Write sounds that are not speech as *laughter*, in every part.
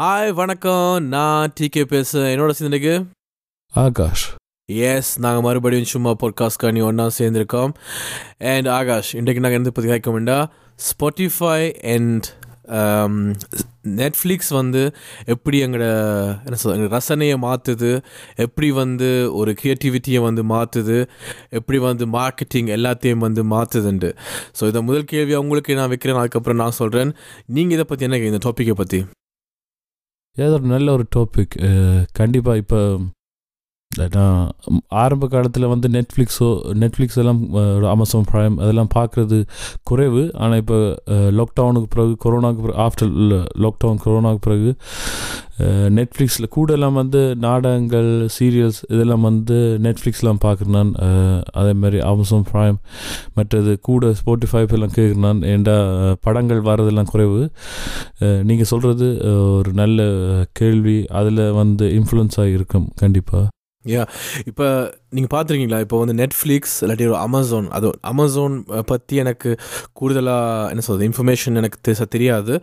Hi வணக்கம். நான் decay பேசுகிறேன் என்னோட சேர்ந்துருக்கு ஆகாஷ். எஸ் நாங்கள் மறுபடியும் சும்மா பாட்காஸ்ட் கண்ணி ஒன்றா சேர்ந்துருக்கோம். அண்ட் ஆகாஷ் இன்றைக்கு நாங்கள் எந்த பற்றி கேட்கமெண்டா ஸ்பாட்டிஃபை அண்ட் நெட்ஃப்ளிக்ஸ் வந்து எப்படி எங்களோட என்ன சொல்ற எங்களோட ரசனையை மாற்றுது எப்படி வந்து ஒரு க்ரியேட்டிவிட்டியை வந்து மாற்றுது எப்படி வந்து மார்க்கெட்டிங் எல்லாத்தையும் வந்து மாற்றுதுன்ட்டு ஸோ இதை முதல் கேள்வியாக உங்களுக்கு நான் வைக்கிறேன். அதுக்கப்புறம் நான் சொல்கிறேன் நீங்கள் இதை பற்றி என்ன இந்த டாப்பிக்கை பற்றி ஏதோ ஒரு நல்ல ஒரு டாபிக் கண்டிப்பாக இப்போ நான் ஆரம்ப காலத்தில் வந்து நெட்ஃப்ளிக்ஸோ நெட்ஃப்ளிக்ஸ் எல்லாம் அமேசான் ப்ரைம் அதெல்லாம் பார்க்குறது குறைவு. ஆனால் இப்போ லாக்டவுனுக்கு பிறகு கொரோனாவுக்கு பிறகு ஆஃப்டர் லாக்டவுன் கொரோனாவுக்கு பிறகு நெட்ஃப்ளிக்ஸில் கூட எல்லாம் வந்து நாடகங்கள் சீரியல்ஸ் இதெல்லாம் வந்து நெட்ஃப்ளிக்ஸ்லாம் பார்க்குறேன் நான். அதே மாதிரி அமேசான் ப்ரைம் மற்றது கூட ஸ்போட்டிஃபை எல்லாம் கேட்குறேன் நான். ஏண்டா படங்கள் வர்றதெல்லாம் குறைவு. நீங்கள் சொல்கிறது ஒரு நல்ல கேள்வி. அதில் வந்து இன்ஃப்ளூன்ஸாக இருக்கும் கண்டிப்பாக யா இப்போ நீங்கள் பார்த்துருக்கீங்களா இப்போ வந்து நெட்ஃப்ளிக்ஸ் இல்லாட்டி ஒரு அமேசான் அது அமேசான் பற்றி எனக்கு கூடுதலாக என்ன சொல்கிறது இன்ஃபர்மேஷன் எனக்கு தெ தெரியாது.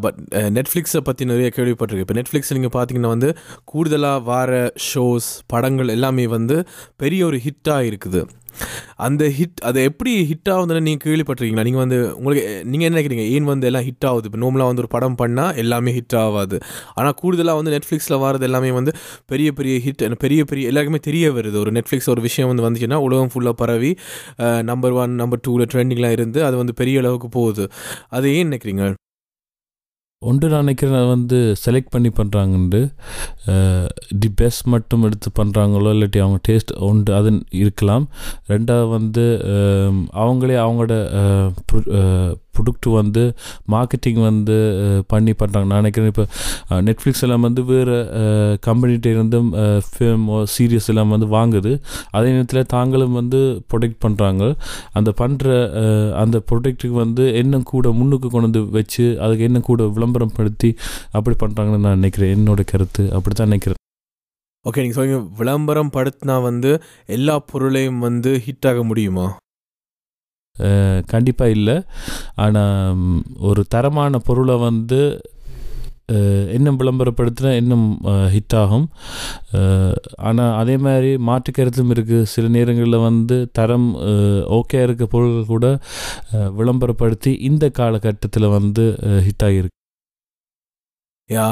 பட் நெட்ஃப்ளிக்ஸை பற்றி நிறைய கேள்விப்பட்டிருக்கு இப்போ நெட்ஃப்ளிக்ஸ் நீங்கள் பார்த்தீங்கன்னா வந்து கூடுதலாக வார ஷோஸ் படங்கள் எல்லாமே வந்து பெரிய ஒரு ஹிட்டாக இருக்குது. அந்த ஹிட் அதை எப்படி ஹிட் ஆகுதுன்னு நீங்கள் கேள்விப்பட்டிருக்கீங்களா? நீங்கள் வந்து உங்களுக்கு நீங்கள் என்ன நினைக்கிறீங்க? ஏன் வந்து எல்லாம் ஹிட் ஆகுது? இப்போ நோம்பலாக வந்து ஒரு படம் பண்ணால் எல்லாமே ஹிட் ஆகாது. ஆனால் கூடுதலாக வந்து நெட்ஃப்ளிக்ஸில் வரது எல்லாமே வந்து பெரிய பெரிய ஹிட் பெரிய பெரிய எல்லாருக்குமே தெரிய வருது. ஒரு நெட்ஃப்ளிக்ஸ் ஒரு விஷயம் வந்து வந்துச்சுன்னா உலகம் ஃபுல்லாக பரவி நம்பர் ஒன் நம்பர் டூவில் ட்ரெண்டிங்லாம் இருந்து அது வந்து பெரிய அளவுக்கு போகுது. அது ஏன் நினைக்கிறீங்க? ஒன்று நான் நினைக்கிறேன் வந்து செலக்ட் பண்ணி பண்ணுறாங்கண்டு தி பெஸ்ட் மட்டும் எடுத்து பண்ணுறாங்களோ இல்லாட்டி அவங்க டேஸ்ட் ஒன்று அது இருக்கலாம். ரெண்டாவது வந்து அவங்களே அவங்களோட ப்ரொடக்ட் வந்து மார்க்கெட்டிங் வந்து பண்ணி பண்ணுறாங்க நான் நினைக்கிறேன் இப்போ நெட்ஃப்ளிக்ஸ் எல்லாம் வந்து வேறு கம்பெனிகிட்ட இருந்தும் சீரியஸ் எல்லாம் வந்து வாங்குது. அதே நேரத்தில் தாங்களும் வந்து ப்ரொடெக்ட் பண்ணுறாங்க அந்த பண்ணுற அந்த ப்ரொடெக்ட்டுக்கு வந்து என்ன கூட முன்னுக்கு கொண்டு வந்து வச்சு அதுக்கு என்ன கூட விளம்பரம் படுத்தி அப்படி பண்ணுறாங்கன்னு நான் நினைக்கிறேன். என்னோட கருத்து. அப்படி தான் நினைக்கிறேன். ஓகே நீங்கள் சொல்லுங்கள் விளம்பரம் படுத்தினா வந்து எல்லா பொருளையும் வந்து ஹிட் ஆக முடியுமா? கண்டிப்பாக இல்லை. ஆனால் ஒரு தரமான பொருளை வந்து இன்னும் விளம்பரப்படுத்தினா இன்னும் ஹிட் ஆகும். ஆனால் அதே மாதிரி மாற்று கருத்தும் இருக்குது சில நேரங்களில் வந்து தரம் ஓகே இருக்க பொருள்கள் கூட விளம்பரப்படுத்தி இந்த காலகட்டத்தில் வந்து ஹிட் ஆகியிருக்கு யா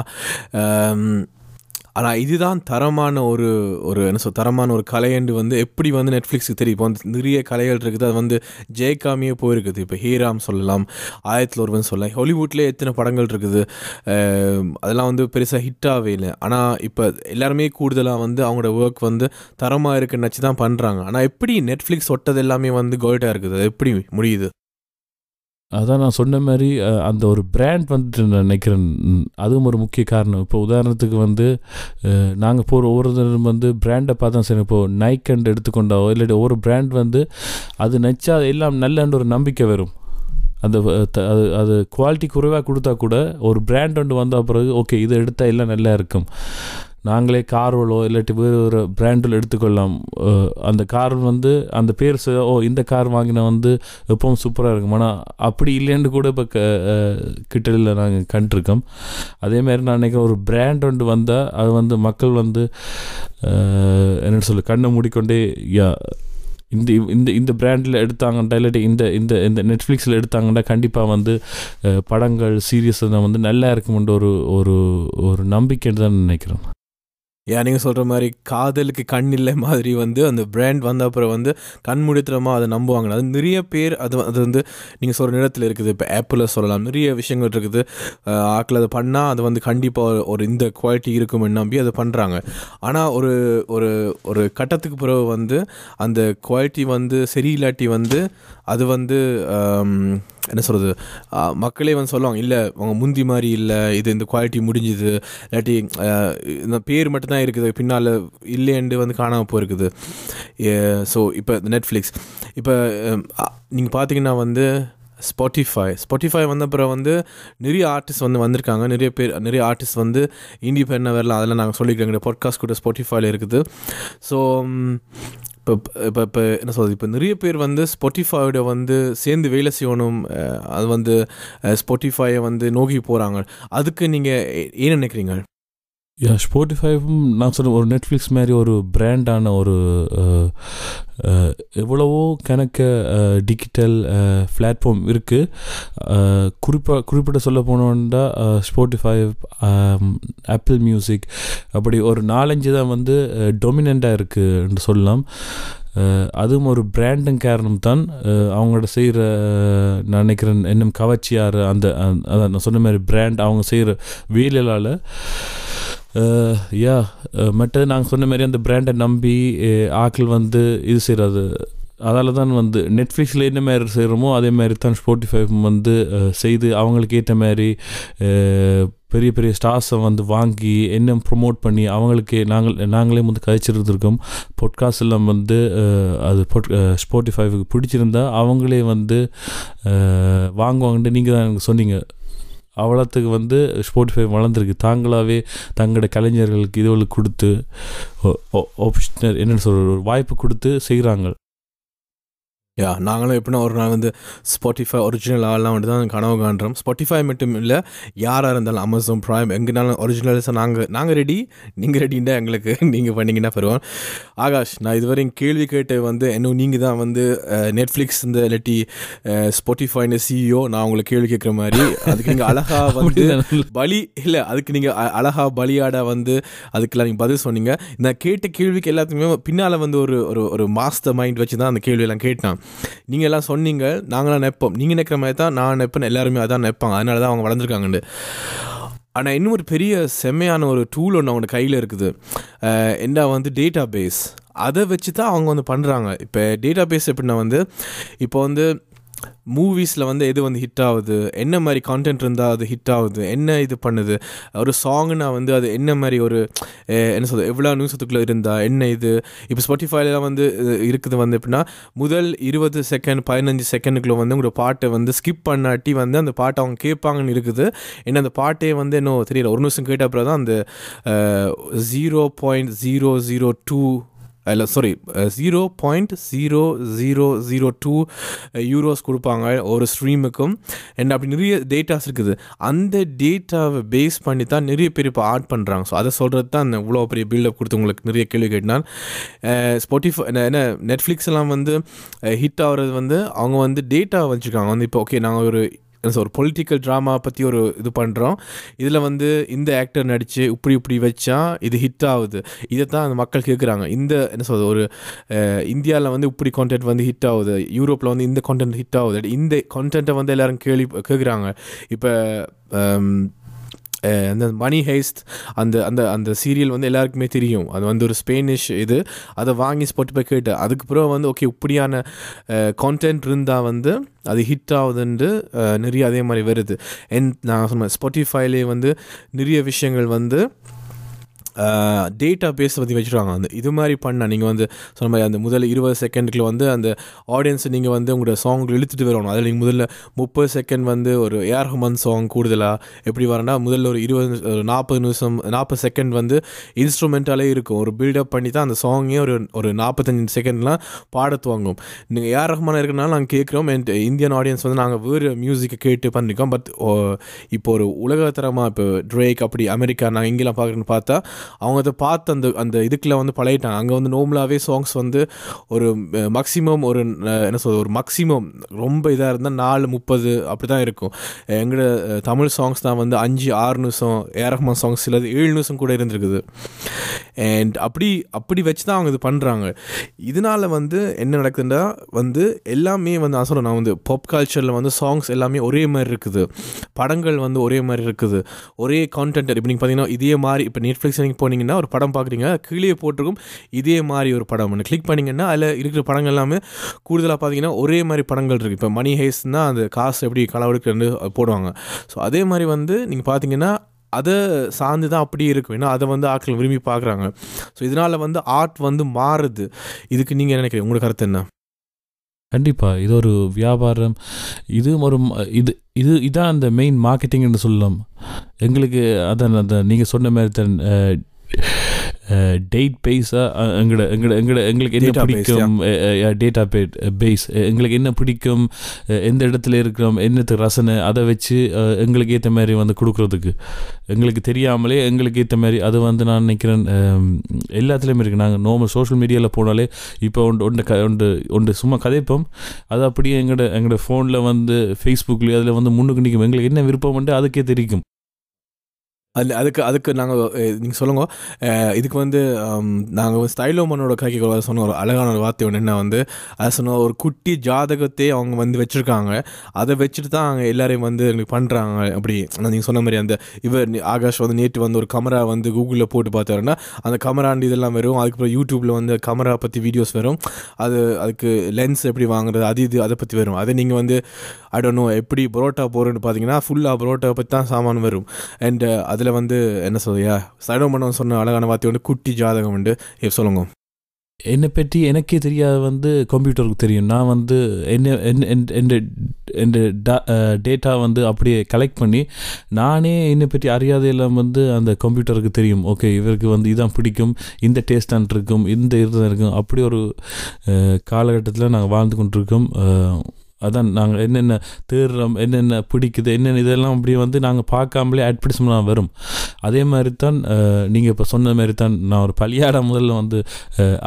ஆனால் இதுதான் தரமான ஒரு ஒரு என்ன சொல் தரமான ஒரு கலையண்டு வந்து எப்படி வந்து நெட்ஃப்ளிக்ஸுக்கு தெரியும்? இப்போ வந்து நிறைய கலைகள் இருக்குது. அது வந்து ஜெயகாமியே போயிருக்குது. இப்போ ஹீராம் சொல்லலாம் ஆயிரத்தில் ஒருவன் சொல்லலாம். ஹாலிவுட்லேயே எத்தனை படங்கள் இருக்குது? அதெல்லாம் வந்து பெருசாக ஹிட்டாகவே இல்லை. ஆனால் இப்போ எல்லாருமே கூடுதலாக வந்து அவங்களோட ஒர்க் வந்து தரமாக இருக்குன்னு வச்சு தான் பண்ணுறாங்க ஆனால் எப்படி நெட்ஃப்ளிக்ஸ் ஒட்டது எல்லாமே வந்து கோல்டாக இருக்குது? அது எப்படி முடியுது? அதான் நான் சொன்ன மாதிரி அந்த ஒரு பிராண்ட் வந்துட்டு நான் நினைக்கிறேன். அதுவும் ஒரு முக்கிய காரணம். இப்போ உதாரணத்துக்கு வந்து நாங்கள் போகிற ஒவ்வொருத்தரும் வந்து பிராண்டை பார்த்தா சரி இப்போது நைக்கண்ட் எடுத்துக்கொண்டாவோ இல்லாட்டி ஒவ்வொரு பிராண்ட் வந்து அது நினச்சா எல்லாம் நல்லன்ற ஒரு நம்பிக்கை வரும். அந்த அது அது குவாலிட்டி குறைவாக கொடுத்தா கூட ஒரு பிராண்ட் ஒன்று வந்த பிறகு ஓகே இதை எடுத்தால் எல்லாம் நல்லா இருக்கும். நாங்களே கார்வலோ இல்லாட்டி வேறு ஒரு பிராண்டில் எடுத்துக்கொள்ளலாம். அந்த கார் வந்து அந்த பேர் ஓ இந்த கார் வாங்கின வந்து எப்பவும் சூப்பராக இருக்கும். ஆனால் அப்படி இல்லைன்னு கூட இப்போ க கிட்டலில் நாங்கள் கண்டிருக்கோம். அதேமாதிரி நான் நினைக்கிறேன் ஒரு பிராண்ட் ஒன்று வந்தால் அது வந்து மக்கள் வந்து என்ன சொல்ல கண்ணை மூடிக்கொண்டே யா இந்த இந்த இந்த பிராண்டில் எடுத்தாங்கண்டா இல்லாட்டி இந்த இந்த இந்த நெட்ஃப்ளிக்ஸில் எடுத்தாங்கன்னா கண்டிப்பாக வந்து படங்கள் சீரியஸ் வந்து நல்லா இருக்குமென்ற ஒரு ஒரு ஒரு நம்பிக்கைன்னு தான் நினைக்கிறேன் ஏன் நீங்கள் சொல்கிற மாதிரி காதலுக்கு கண் இல்லை மாதிரி வந்து அந்த பிராண்ட் வந்த அப்புறம் வந்து கண் முடித்திரமாக அதை நம்புவாங்க அது நிறைய பேர் அது அது வந்து நீங்கள் சொல்கிற நேரத்தில் இருக்குது. இப்போ ஆப்பிளில் சொல்லலாம். நிறைய விஷயங்கள் இருக்குது. ஆக்கில் அதை பண்ணால் அது வந்து கண்டிப்பாக ஒரு இந்த குவாலிட்டி இருக்கும்னு நம்பி அதை பண்ணுறாங்க ஆனால் ஒரு ஒரு ஒரு கட்டத்துக்கு பிறகு வந்து அந்த குவாலிட்டி வந்து சரியில்லாட்டி வந்து அது வந்து என்ன சொல்கிறது மக்களே வந்து சொல்லுவாங்க இல்லை அவங்க முந்தி மாதிரி இல்லை இது இந்த குவாலிட்டி முடிஞ்சுது. இல்லாட்டி இந்த பேர் மட்டும்தான் இருக்குது பின்னால் இல்லையண்டு வந்து காணாமல் போயிருக்குது. ஸோ இப்போ நெட்ஃப்ளிக்ஸ் இப்போ நீங்கள் பார்த்தீங்கன்னா வந்து ஸ்பாட்டிஃபை ஸ்பாட்டிஃபை வந்த அப்புறம் வந்து நிறைய ஆர்டிஸ்ட் வந்து வந்திருக்காங்க. நிறைய பேர் நிறைய ஆர்டிஸ்ட் வந்து இண்டிபெண்டாக வரலாம். அதெல்லாம் நாங்கள் சொல்லிக்கிறோங்க பாட்காஸ்ட் கூட ஸ்பாட்டிஃபைல இருக்குது. ஸோ இப்போ இப்போ இப்போ என்ன சொல்கிறது இப்போ நிறைய பேர் வந்து ஸ்பாட்டிஃபையோட வந்து சேர்ந்து வேலை செய்யணும் அது வந்து ஸ்பாட்டிஃபையை வந்து நோக்கி போகிறாங்க அதுக்கு நீங்கள் ஏன் நினைக்கிறீங்க? யா ஸ்போட்டிஃபைவும் நான் சொன்ன ஒரு நெட்ஃப்ளிக்ஸ் மாதிரி ஒரு பிராண்டான ஒரு எவ்வளவோ கணக்க டிஜிட்டல் பிளாட்ஃபார்ம் இருக்குது குறிப்பாக குறிப்பிட்ட சொல்ல போனோன்னா ஸ்போட்டிஃபை ஆப்பிள் மியூசிக் அப்படி ஒரு நாலஞ்சு தான் வந்து டொமினண்ட்டாக இருக்குன்னு சொல்லலாம். அதுவும் ஒரு பிராண்டும் காரணம் தான். அவங்களோட செய்கிற நான் நினைக்கிறேன் இன்னும் கவர்ச்சியார் அந்த அந்த- அதான் நான் சொன்ன மாதிரி பிராண்ட் அவங்க செய்கிற வேலையால் Uh, யா uh, மற்றது நாங்கள் சொன்ன மாதிரி அந்த பிராண்டை நம்பி ஆக்கள் வந்து இது செய்கிறது அதால் தான் வந்து நெட்ஃப்ளிக்ஸில் என்ன மாதிரி செய்கிறோமோ அதே மாதிரி தான் ஸ்போட்டிஃபை வந்து செய்து அவங்களுக்கு ஏற்ற மாதிரி பெரிய பெரிய ஸ்டார்ஸை வந்து வாங்கி என்ன ப்ரொமோட் பண்ணி அவங்களுக்கு நாங்கள் நாங்களே வந்து கழிச்சிட்டு இருக்கோம் பொட்காஸ்ட் எல்லாம் வந்து அது பொட் ஸ்போட்டிஃபைவுக்கு பிடிச்சிருந்தா அவங்களே வந்து வாங்குவாங்கன்ட்டு நீங்கள் தான் எனக்கு சொன்னீங்க. அவ்வளோத்துக்கு வந்து ஸ்போட்டிஃபை வளர்ந்துருக்கு. தாங்களாகவே தங்களோட கலைஞர்களுக்கு இதுவளுக்கு கொடுத்து ஆப்ஷனர் என்னென்னு சொல்கிற ஒரு வாய்ப்பு கொடுத்து செய்கிறாங்க யா நாங்களும் எப்படின்னா ஒரு நாள் வந்து ஸ்பாட்டிஃபை ஒரிஜினல் ஆள்லாம் வந்து தான் கனவு காண்றோம். ஸ்பாட்டிஃபை மட்டும் இல்லை யாராக இருந்தாலும் அமேசான் ப்ரைம் எங்கேனாலும் ஒரிஜினல்ஸாக நாங்கள் நாங்கள் ரெடி நீங்கள் ரெடின்னா எங்களுக்கு *laughs* நீங்கள் பண்ணீங்கன்னா பெறுவோம் ஆகாஷ் நான் இதுவரையும் கேள்வி கேட்டு வந்து இன்னும் நீங்கள் தான் வந்து நெட்ஃப்ளிக்ஸ் இந்த இல்லாட்டி ஸ்பாட்டிஃபைன சிஇஓ நான் உங்களை கேள்வி கேட்குற மாதிரி அதுக்கு நீங்கள் அழகாக *laughs* வந்து பலி இல்லை அதுக்கு நீங்கள் அழகா பலியாட வந்து அதுக்கெல்லாம் நீங்கள் பதில் சொன்னீங்க. நான் கேட்ட கேள்விக்கு எல்லாத்துக்குமே பின்னால் வந்து ஒரு ஒரு மாஸ்டர் மைண்ட் வச்சு தான் அந்த கேள்வியெல்லாம் கேட்டான். நீங்கள் எல்லாம் சொன்னீங்க நாங்களாம் நினைப்போம். நீங்கள் நினைக்கிற மாதிரி தான் நான் நினைப்பேன் எல்லாருமே அதான் நினைப்பாங்க. அதனால தான் அவங்க வளர்ந்துருக்காங்கன்னு ஆனால் இன்னும் ஒரு பெரிய செம்மையான ஒரு டூல் ஒன்று அவங்க கையில் இருக்குது. என்ன வந்து டேட்டா பேஸ் அதை வச்சு தான் அவங்க வந்து பண்ணுறாங்க இப்போ டேட்டா பேஸ் எப்படின்னா வந்து இப்போ வந்து மூவிஸில் வந்து எது வந்து ஹிட் ஆகுது? என்ன மாதிரி கான்டென்ட் இருந்தால் அது ஹிட் ஆகுது? என்ன இது பண்ணுது? ஒரு சாங்னா வந்து அது என்ன மாதிரி ஒரு என்ன சொல்றது எவ்வளோ நியூஸத்துக்குள்ளே இருந்தால் என்ன இது? இப்போ ஸ்பாட்டிஃபைலாம் வந்து இருக்குது வந்து எப்படின்னா முதல் இருபது செகண்ட் பதினஞ்சு செகண்டுக்குள்ளே வந்து உங்களோட பாட்டை வந்து ஸ்கிப் பண்ணாட்டி வந்து அந்த பாட்டை அவங்க கேட்பாங்கன்னு இருக்குது. ஏன்னா அந்த பாட்டே வந்து இன்னும் தெரியல. ஒரு நிமிஷம் கேட்ட அப்புறம் தான் அந்த zero point zero zero two இல்லை sorry zero point zero zero zero two euros கொடுப்பாங்க ஒரு ஸ்ட்ரீமுக்கும் அண்ட் அப்படி நிறைய டேட்டாஸ் இருக்குது. அந்த டேட்டாவை பேஸ் பண்ணி தான் நிறைய பேர் இப்போ ஆட் பண்ணுறாங்க ஸோ அதை சொல்கிறது தான் அந்த இவ்வளோ பெரிய பில்டப் கொடுத்து உங்களுக்கு நிறைய கேள்வி கேட்டினால் ஸ்பாட்டிஃபை என்ன நெட்ஃப்ளிக்ஸ் எல்லாம் வந்து ஹிட் ஆகிறது வந்து அவங்க வந்து டேட்டா வச்சுருக்காங்க. வந்து இப்போ ஓகே நாங்கள் ஒரு ஒரு பொலிட்டிக்கல் ட்ராமா பற்றி ஒரு இது பண்ணுறோம் இதில் வந்து இந்த ஆக்டர் நடித்து இப்படி இப்படி வச்சா இது ஹிட் ஆகுது. இதை தான் அந்த மக்கள் கேட்குறாங்க இந்த என்ன சொல்கிறது ஒரு இந்தியாவில் வந்து இப்படி கான்டென்ட் வந்து ஹிட் ஆகுது. யூரோப்பில் வந்து இந்த கான்டென்ட் ஹிட் ஆகுது. இந்த கான்டென்ட்டை வந்து எல்லோரும் கேள்வி கேட்குறாங்க இப்போ அந்த மணி ஹேஸ்ட் அந்த அந்த அந்த சீரியல் வந்து எல்லாருக்குமே தெரியும். அது வந்து ஒரு ஸ்பெயினிஷ் இது. அதை வாங்கி ஸ்பாட்டிஃபை கேட்டு அதுக்கு பிறகு வந்து ஓகே இப்படியான கான்டென்ட் இருந்தால் வந்து அது ஹிட் ஆகுதுன்ட்டு நிறைய அதே மாதிரி வருது. என் நான் சொன்னேன் ஸ்பாட்டிஃபைலே வந்து நிறைய விஷயங்கள் வந்து டேட்டா பேஸ் பற்றி வச்சுருவாங்க அந்த இது மாதிரி பண்ணால் நீங்கள் வந்து சொன்ன மாதிரி அந்த முதல் இருபது செகண்டுக்குள்ள வந்து அந்த ஆடியன்ஸை நீங்கள் வந்து உங்களோட சாங் இழுத்துட்டு வரணும். அதில் நீங்கள் முதல்ல முப்பது செகண்ட் வந்து ஒரு ஏஆர் ஹுமன் சாங் கூடுதலாக எப்படி வரேன்னா முதல்ல ஒரு இருபது ஒரு நாற்பது நிமிஷம் நாற்பது செகண்ட் வந்து இன்ஸ்ட்ருமெண்ட்டாலே இருக்கும். ஒரு பில்டப் பண்ணி தான் அந்த சாங்கே ஒரு ஒரு நாற்பத்தஞ்சு செகண்ட்லாம் பாடத்துவாங்கும் நீங்கள் ஏஆர் ரஹ்மான் இருக்கிறனால நாங்கள் கேட்குறோம். அண்ட் இந்தியன் ஆடியன்ஸ் வந்து நாங்கள் வேறு மியூசிக்கை கேட்டு பண்ணிருக்கோம். பட் இப்போ ஒரு உலகத்தரமாக இப்போ ட்ரேக் அப்படி அமெரிக்கா நாங்கள் இங்கெல்லாம் பார்க்குறேன்னு பார்த்தா அவங்க அதை பார்த்து அந்த அந்த இதுக்குள்ள வந்து பழகிட்டாங்க. அங்கே வந்து நார்மலாகவே சாங்ஸ் வந்து ஒரு மேக்ஸிமம் ஒரு என்ன சொல்றது ஒரு மேக்ஸிமம் ரொம்ப இதாக இருந்தால் நாலு முப்பது அப்படி தான் இருக்கும் எங்களோட தமிழ் சாங்ஸ் தான் வந்து அஞ்சு ஆறு நிமிஷம் ஏரஹ்மான் சாங்ஸ் சிலது ஏழு நிமிஷம் கூட இருந்திருக்குது. அண்ட் அப்படி அப்படி வச்சு தான் அவங்க இது பண்ணுறாங்க இதனால் வந்து என்ன நடக்குதுன்னா வந்து எல்லாமே வந்து நான் சொல்கிறேன் நான் வந்து பாப் கல்ச்சரில் வந்து சாங்ஸ் எல்லாமே ஒரே மாதிரி இருக்குது. படங்கள் வந்து ஒரே மாதிரி இருக்குது. ஒரே கான்டென்ட் இப்போ நீங்கள் பார்த்தீங்கன்னா இதே மாதிரி இப்போ நெட்ஃப்ளிக்ஸ் நீங்கள் போனீங்கன்னா ஒரு படம் பார்க்குறீங்க கீழே போட்டிருக்கும் இதே மாதிரி ஒரு படம் ஒன்று கிளிக் பண்ணிங்கன்னா அதில் இருக்கிற படங்கள் எல்லாமே கூடுதலாக பார்த்தீங்கன்னா ஒரே மாதிரி படங்கள் இருக்குது இப்போ மணி ஹேஸ்னா அந்த காசு எப்படி களவெடுக்கிறது போடுவாங்க. ஸோ அதே மாதிரி வந்து நீங்கள் பார்த்தீங்கன்னா அதை சார்ந்து தான் அப்படியே இருக்கும். ஏன்னா அதை வந்து ஆட்கள் விரும்பி பார்க்குறாங்க. ஸோ இதனால் வந்து ஆர்ட் வந்து மாறுது. இதுக்கு நீங்கள் நினைக்கிறீங்க? உங்களோட கருத்து என்ன? கண்டிப்பாக இது ஒரு வியாபாரம். இது ஒரு இது இது இதான் அந்த மெயின் மார்க்கெட்டிங்னு சொல்லலாம். எங்களுக்கு அதான் அந்த நீங்கள் சொன்ன மாதிரி தன் டேட் பேஸாக எங்களோட எங்களோட எங்களோட எங்களுக்கு என்ன பிடிக்கும்? டேட்டா பேஸ் எங்களுக்கு என்ன பிடிக்கும்? எந்த இடத்துல இருக்கிறோம்? என்னத்து ரசனை? அதை வச்சு அஹ், எங்களுக்கு ஏற்ற மாதிரி வந்து கொடுக்குறதுக்கு. எங்களுக்கு தெரியாமலே எங்களுக்கு ஏற்ற மாதிரி அது வந்து நான் நினைக்கிறேன் அஹ், எல்லாத்துலேயுமே இருக்குது நாங்கள் நார்மல் சோஷியல் மீடியாவில் போனாலே இப்போ ஒன்று ஒன்று க ஒன்று ஒன்று சும்மா கதைப்போம். அது அப்படியே எங்களோட எங்களோட ஃபோனில் வந்து ஃபேஸ்புக்லேயே அதில் வந்து முன்னுக்கு நிற்கும். எங்களுக்கு என்ன விருப்பம் உண்டு அதுக்கே தெரிவிக்கும். அது அதுக்கு அதுக்கு நாங்கள் நீங்கள் சொல்லுங்க. இதுக்கு வந்து நாங்கள் ஸ்டைலோமனோட கைக்கு சொன்ன ஒரு அழகான ஒரு வார்த்தை ஒன்று என்ன வந்து அதை சொன்ன ஒரு குட்டி ஜாதகத்தை அவங்க வந்து வச்சுருக்காங்க. அதை வச்சுட்டு தான் அவங்க எல்லாரையும் வந்து எங்களுக்கு பண்ணுறாங்க அப்படி நீங்கள் சொன்ன மாதிரி அந்த இவர் ஆகாஷ் வந்து நேற்று வந்து ஒரு கமரா வந்து கூகுளில் போட்டு பார்த்தாருன்னா அந்த கமராண்டு இதெல்லாம் வரும். அதுக்கப்புறம் யூடியூப்பில் வந்து கமரா பற்றி வீடியோஸ் வரும். அது அதுக்கு லென்ஸ் எப்படி வாங்குறது அது இது அதை பற்றி வரும். அதை நீங்கள் வந்து ஐ டோன்ட் நோ எப்படி பரோட்டா போகிறேன்னு பார்த்தீங்கன்னா ஃபுல்லாக பரோட்டா பற்றி தான் சாமான் வரும். அண்ட் அதில் வந்து என்ன சொல்றியா சைடோ பண்ண சொன்ன அழகான வார்த்தை வந்து குட்டி ஜாதகம் உண்டு. சொல்லுங்க. என்னை பற்றி எனக்கே தெரியாது வந்து கம்ப்யூட்டருக்கு தெரியும். நான் வந்து என்ன என் டேட்டா வந்து அப்படியே கலெக்ட் பண்ணி நானே என்னை பற்றி அறியாதையெல்லாம் வந்து அந்த கம்ப்யூட்டருக்கு தெரியும். ஓகே இவருக்கு வந்து இதான் பிடிக்கும். இந்த டேஸ்டான் இருக்கும். இந்த இதுதான் இருக்கும். அப்படி ஒரு காலகட்டத்தில் நாங்கள் வாழ்ந்து கொண்டிருக்கோம். அதான் நாங்கள் என்னென்ன தேடுறோம் என்னென்ன பிடிக்குது என்னென்ன இதெல்லாம் அப்படி வந்து நாங்கள் பார்க்காமலே அட்வர்டைஸ்மெண்ட்லாம் வரும். அதே மாதிரி தான் நீங்கள் இப்போ சொன்ன மாதிரி தான் நான் ஒரு பலியாட முதல்ல வந்து